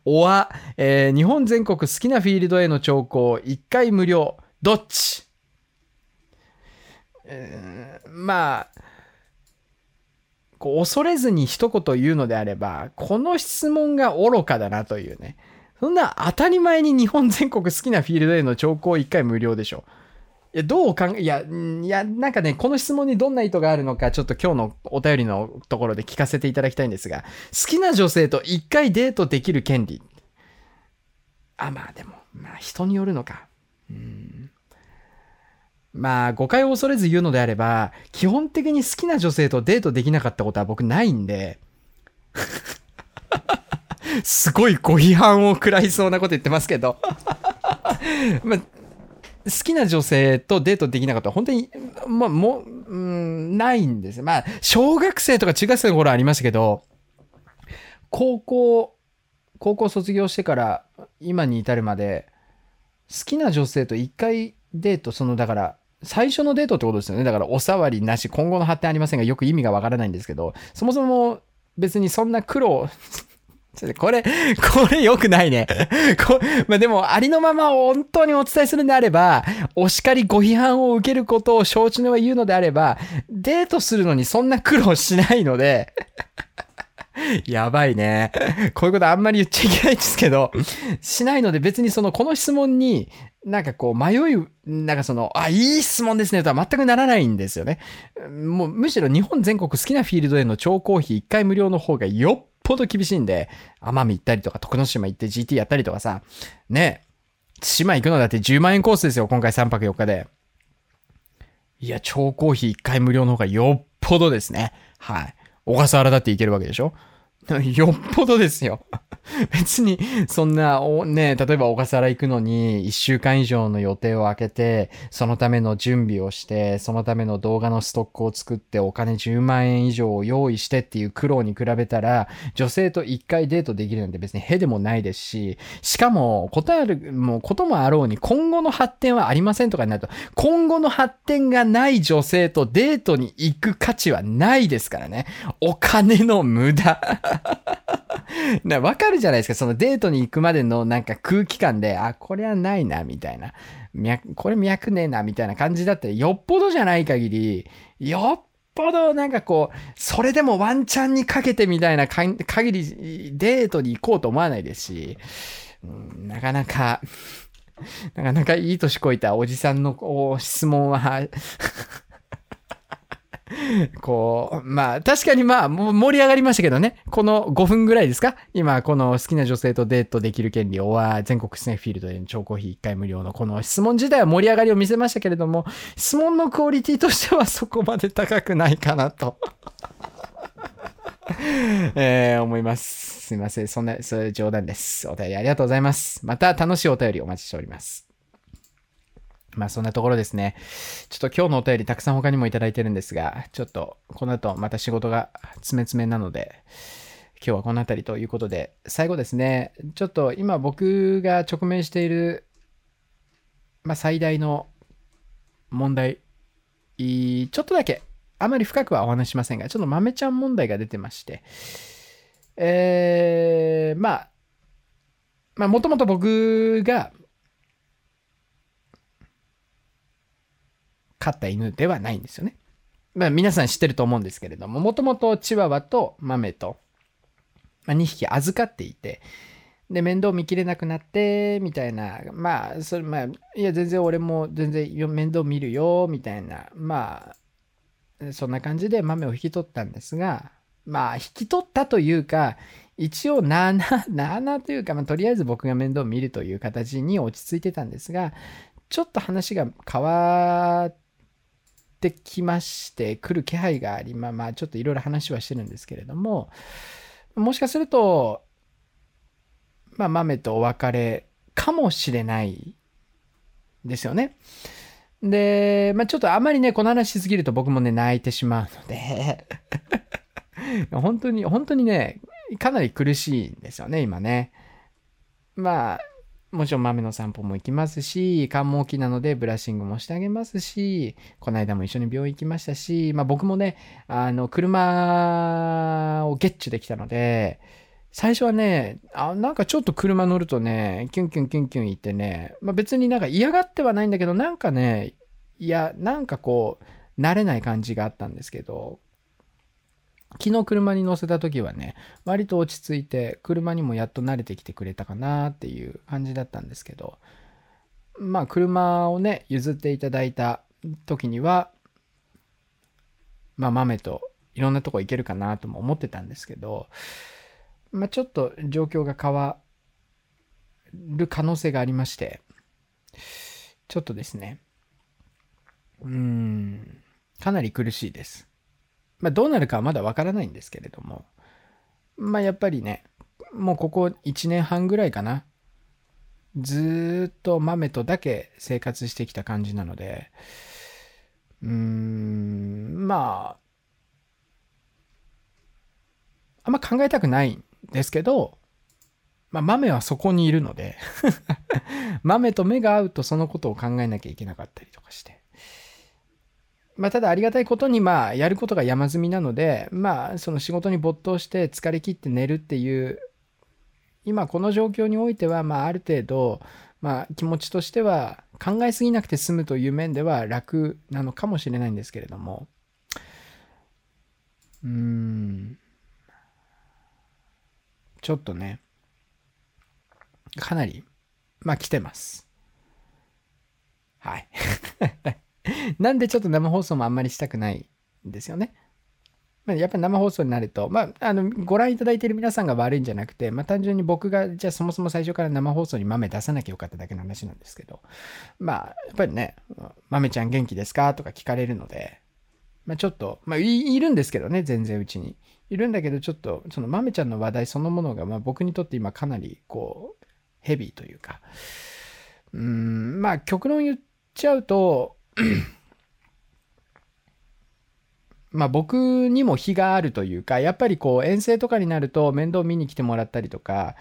おわ、えー、日本全国好きなフィールドへの聴講、一回無料。どっち、まあ、こう恐れずに一言言うのであれば、この質問が愚かだなというね。そんな当たり前に日本全国好きなフィールドへの聴講1回無料でしょ。いや、どう考え、いや、いや、なんかね、この質問にどんな意図があるのか、ちょっと今日のお便りのところで聞かせていただきたいんですが、好きな女性と1回デートできる権利。あ、まあでも、まあ人によるのか。うん。まあ、誤解を恐れず言うのであれば、基本的に好きな女性とデートできなかったことは僕ないんで、すごいご批判を食らいそうなこと言ってますけど。まあ、好きな女性とデートできなかったら本当に、まあ、もう、うん、ないんです。まあ、小学生とか中学生の頃ありましたけど、高校、高校卒業してから今に至るまで、好きな女性と一回デート、その、だから、最初のデートってことですよね。だから、お触りなし、今後の発展ありませんが、よく意味がわからないんですけど、そもそも別にそんな苦労 これ、これ良くないね。こまあ、でも、ありのまま本当にお伝えするんであれば、お叱りご批判を受けることを承知の上言うのであれば、デートするのにそんな苦労しないので、やばいね。こういうことあんまり言っちゃいけないんですけど、しないので別にその、この質問に、なんかこう迷い、なんかその、あ、いい質問ですねとは全くならないんですよね。もうむしろ日本全国好きなフィールドへの超公費1回無料の方がよっぽど厳しいんで、奄美行ったりとか、徳之島行って GT やったりとかさ、ね、島行くのだって10万円コースですよ、今回3泊4日で。いや、超公費1回無料の方がよっぽどですね。はい。小笠原だって行けるわけでしょ？よっぽどですよ。別に、そんな、ね、例えば小笠原行くのに、1週間以上の予定を空けて、そのための準備をして、そのための動画のストックを作って、お金10万円以上を用意してっていう苦労に比べたら、女性と1回デートできるなんて別にへでもないですし、しかも、ことある、もうこともあろうに、今後の発展はありませんとかになると、今後の発展がない女性とデートに行く価値はないですからね。お金の無駄。なわかるじゃないですか。そのデートに行くまでのなんか空気感で、あ、これはないな、みたいな。脈、これ脈ねえな、みたいな感じだったら、よっぽどじゃない限り、よっぽどなんかこう、それでもワンチャンにかけてみたいな限りデートに行こうと思わないですし、なかなか、なかなかいい年こいたおじさんの質問は こう、まあ、確かにまあ、盛り上がりましたけどね。この5分ぐらいですか？今、この好きな女性とデートできる権利を全国スネフィールドでの超コーヒー1回無料のこの質問自体は盛り上がりを見せましたけれども、質問のクオリティとしては そこまで高くないかなと えー、思います。すいません。そんな、それ冗談です。お便りありがとうございます。また楽しいお便りお待ちしております。まあそんなところですね。ちょっと今日のお便りたくさん他にもいただいてるんですが、ちょっとこの後また仕事が詰め詰めなので、今日はこの辺りということで、最後ですね、ちょっと今僕が直面している、まあ最大の問題、ちょっとだけ、あまり深くはお話しませんが、ちょっと豆ちゃん問題が出てまして、えー、まあ、まあもともと僕が、飼った犬ではないんですよね。まあ皆さん知ってると思うんですけれども、もともとチワワと豆と、ま、2匹預かっていて、で、面倒見きれなくなって、みたいな、まあ、それ、まあ、いや、全然俺も全然面倒見るよ、みたいな、まあ、そんな感じで豆を引き取ったんですが、まあ、引き取ったというか、一応、なあなあ、なあなというか、まあ、とりあえず僕が面倒見るという形に落ち着いてたんですが、ちょっと話が変わっってきまして、来る気配があり、まあまあ、ちょっといろいろ話はしてるんですけれども、もしかすると、まあ、豆とお別れかもしれないですよね。で、まあ、ちょっとあまりね、この話しすぎると僕もね、泣いてしまうので 本当に、本当にね、かなり苦しいんですよね、今ね。まあ、もちろん豆の散歩も行きますし、寒毛期なのでブラッシングもしてあげますし、この間も一緒に病院行きましたし、まあ僕もね、あの、車をゲッチュできたので、最初はね、あなんかちょっと車乗るとね、キュンキュンキュンキュン言ってね、まあ別になんか嫌がってはないんだけど、なんかね、いや、なんかこう、慣れない感じがあったんですけど、昨日車に乗せた時はね、割と落ち着いて、車にもやっと慣れてきてくれたかなっていう感じだったんですけど、まあ車をね、譲っていただいた時には、まあ豆といろんなとこ行けるかなとも思ってたんですけど、まあちょっと状況が変わる可能性がありまして、ちょっとですね、うーん、かなり苦しいです。まあ、どうなるかはまだわからないんですけれども、まあ、やっぱりね、もうここ1年半ぐらいかな。ずっと豆とだけ生活してきた感じなので、うーん、まあ、あんま考えたくないんですけど、まあ、豆はそこにいるので 豆と目が合うとそのことを考えなきゃいけなかったりとかして。まあ、ただありがたいことに、まあ、やることが山積みなので、まあ、その仕事に没頭して疲れ切って寝るっていう今この状況においては、まあ、ある程度、まあ、気持ちとしては考えすぎなくて済むという面では楽なのかもしれないんですけれども。うーん。ちょっとねかなりまあ来てます。はい。なんでちょっと生放送もあんまりしたくないんですよねま、やっぱり生放送になると、まあ、あのご覧いただいている皆さんが悪いんじゃなくて、まあ、単純に僕がじゃあそもそも最初から生放送に豆出さなきゃよかっただけの話なんですけど、まあ、やっぱりね、豆ちゃん元気ですかとか聞かれるので、まあ、ちょっと、まあい、いるんですけどね、全然うちに。いるんだけど、ちょっと、その豆ちゃんの話題そのものが、まあ、僕にとって今かなり、こう、ヘビーというか、うん、まあ、極論言っちゃうと、まあ僕にも非があるというか、やっぱりこう遠征とかになると面倒見に来てもらったりとか、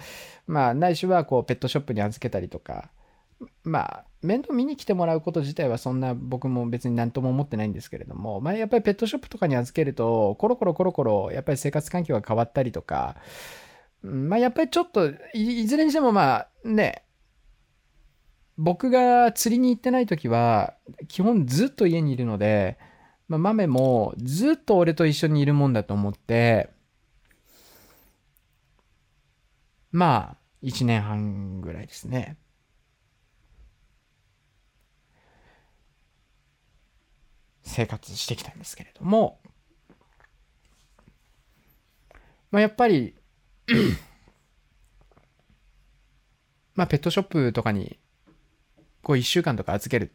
まあないしはこうペットショップに預けたりとか、まあ面倒見に来てもらうこと自体はそんな僕も別に何とも思ってないんですけれども、まあやっぱりペットショップとかに預けると、コロコロコロコロやっぱり生活環境が変わったりとか、まあやっぱりちょっといずれにしてもまあね、僕が釣りに行ってない時は基本ずっと家にいるので、まあ、豆もずっと俺と一緒にいるもんだと思って、まあ、1年半ぐらいですね。生活してきたんですけれども、まあ、やっぱり まあ、ペットショップとかに、こう1週間とか預けるっ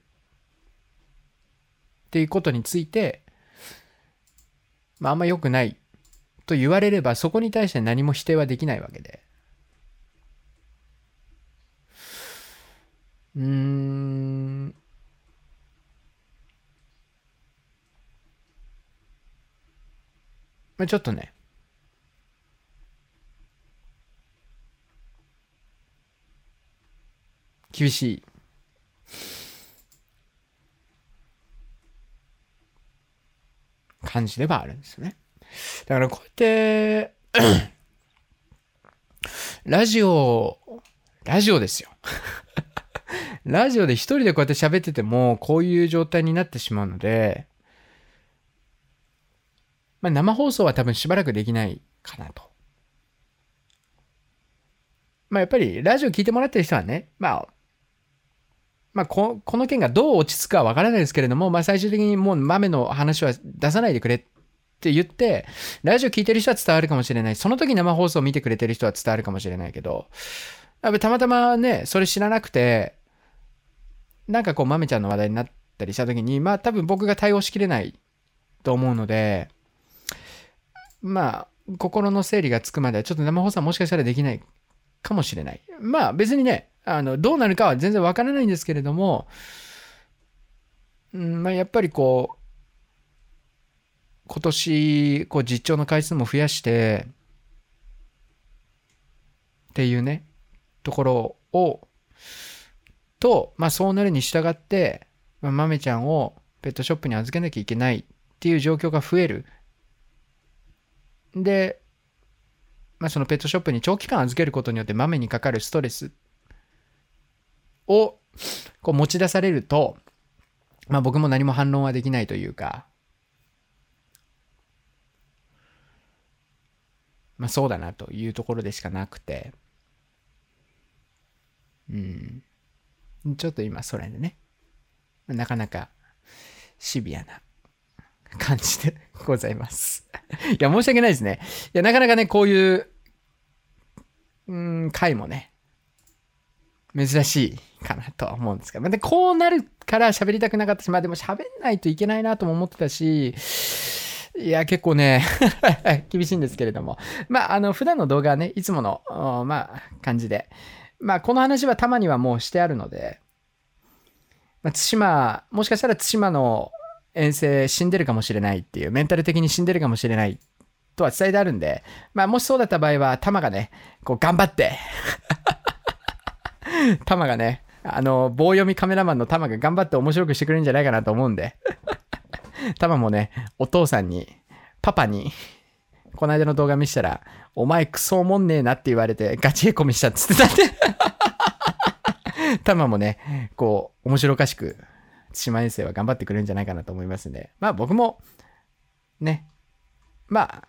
ていうことについて、まあ、あんま良くないと言われれば、そこに対して何も否定はできないわけで。うーん。まあ、ちょっとね、厳しい感じではあるんですよね。だからこうやって ラジオ、ラジオですよ。ラジオで一人でこうやって喋ってても、こういう状態になってしまうので、まあ、生放送は多分しばらくできないかなと。まあ、やっぱりラジオ聞いてもらってる人はね、まあ、まあ、この件がどう落ち着くかわからないですけれども、まあ、最終的にもう豆の話は出さないでくれって言って、ラジオ聞いてる人は伝わるかもしれない。その時生放送を見てくれてる人は伝わるかもしれないけど、やっぱたまたまね、それ知らなくて、なんかこう、豆ちゃんの話題になったりした時に、まあ多分僕が対応しきれないと思うので、まあ、心の整理がつくまではちょっと生放送はもしかしたらできないかもしれない。まあ別にね、あの、どうなるかは全然わからないんですけれども、うん、まあ、やっぱりこう、今年、こう、実調の回数も増やして、っていうね、ところを、と、まあ、そうなるに従って、まあ、豆ちゃんをペットショップに預けなきゃいけないっていう状況が増える。で、まあ、そのペットショップに長期間預けることによって豆にかかるストレスをこう持ち出されると、まあ僕も何も反論はできないというか、まあそうだなというところでしかなくて、うん。ちょっと今それでね、なかなかシビアな感じで ございます。いや、申し訳ないですね。いや、なかなかね、こういう、うん、回もね、珍しいかなとは思うんですけど、でこうなるから喋りたくなかったし、まあでも喋んないといけないなとも思ってたし、いや、結構ね 厳しいんですけれども。まあ、あの、普段の動画はね、いつもの、まあ、感じで。まあ、この話はたまにはもうしてあるので、まあ、対馬、もしかしたら対馬の遠征死んでるかもしれないっていう、メンタル的に死んでるかもしれないとは伝えてあるんで、まあ、もしそうだった場合は、玉がね、こう、頑張って タマがね、あの、棒読みカメラマンのタマが頑張って面白くしてくれるんじゃないかなと思うんで、タマもね、お父さんに、パパに、この間の動画見したら、お前クソおもんねえなって言われて、ガチへこみしたっつってたんで。タマもね、こう、面白おかしく、対馬遠征は頑張ってくれるんじゃないかなと思いますんで、まあ僕も、ね、まあ、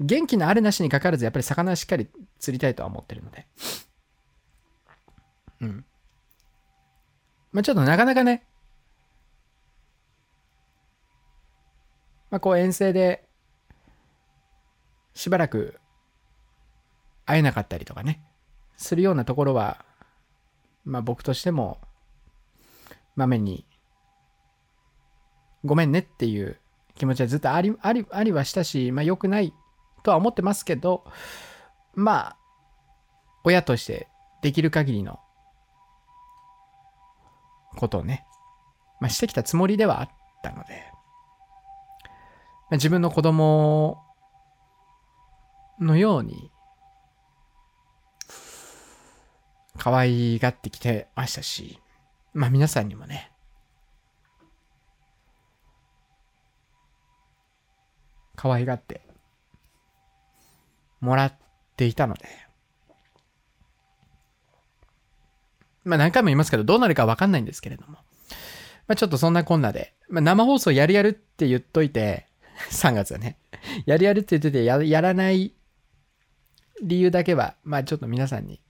元気のあるなしにかかわらず、やっぱり魚はしっかり釣りたいとは思ってるので。うん。まあちょっとなかなかね、まあこう遠征で、しばらく会えなかったりとかね、するようなところは、まあ僕としても、まめに、ごめんねっていう気持ちはずっとあり、あり、ありはしたし、まあ良くないとは思ってますけど、まあ、親としてできる限りのことをね、まあしてきたつもりではあったので、まあ、自分の子供のように可愛がってきてましたし、まあ皆さんにもね、可愛がってもらっていたので、まあ何回も言いますけど、どうなるかわかんないんですけれども、まあちょっとそんなこんなで、まあ生放送やるやるって言っといて、3月はね、やるやるって言っててや、やらない理由だけは、まあちょっと皆さんに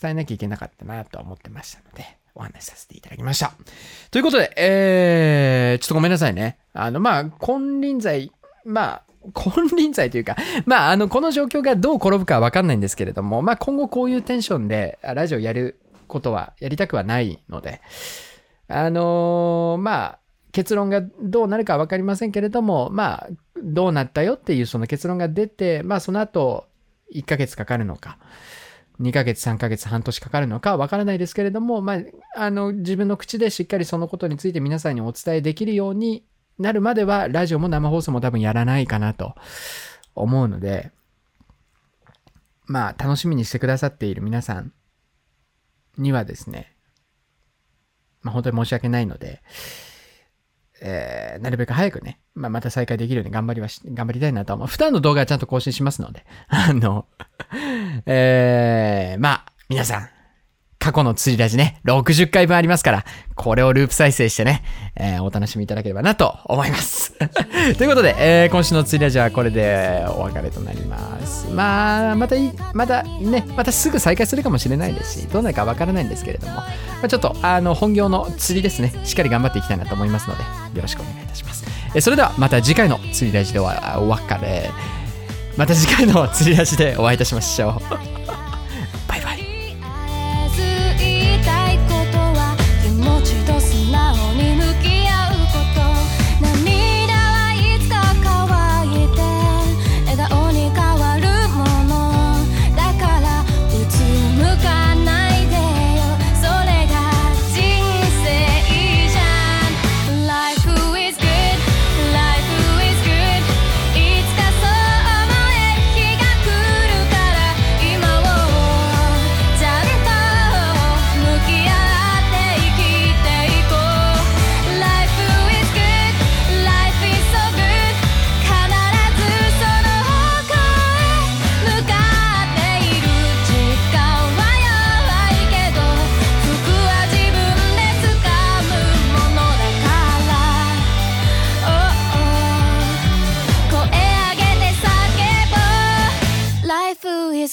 伝えなきゃいけなかったなとは思ってましたので、お話しさせていただきました。ということで、えー、ちょっとごめんなさいね。あの、まあ、金輪際、まあ、金輪際というか、まあ、あの、この状況がどう転ぶかはわかんないんですけれども、まあ、今後こういうテンションでラジオやることは、やりたくはないので、あのー、まあ、結論がどうなるかはわかりませんけれども、まあ、どうなったよっていうその結論が出て、まあ、その後、1ヶ月かかるのか、2ヶ月、3ヶ月、半年かかるのかわからないですけれども、まあ、あの、自分の口でしっかりそのことについて皆さんにお伝えできるようになるまでは、ラジオも生放送も多分やらないかなと思うので、まあ、楽しみにしてくださっている皆さんにはですね、まあ、本当に申し訳ないので、えー、なるべく早くね、まあ、また再開できるように頑張りはし、頑張りたいなと思う。普段の動画はちゃんと更新しますので、あの、えー、まあ、皆さん、過去の釣りラジね、60回分ありますから、これをループ再生してね、えー、お楽しみいただければなと思います。ということで、えー、今週の釣りラジはこれでお別れとなります。まあ、また、またね、またすぐ再開するかもしれないですし、どうなるかわからないんですけれども、まあ、ちょっと、あの、本業の釣りですね、しっかり頑張っていきたいなと思いますので、よろしくお願いいたします。えー、それでは、また次回の釣りラジではお別れ。また次回の釣りラジでお会いいたしましょう。バイバイ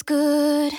good.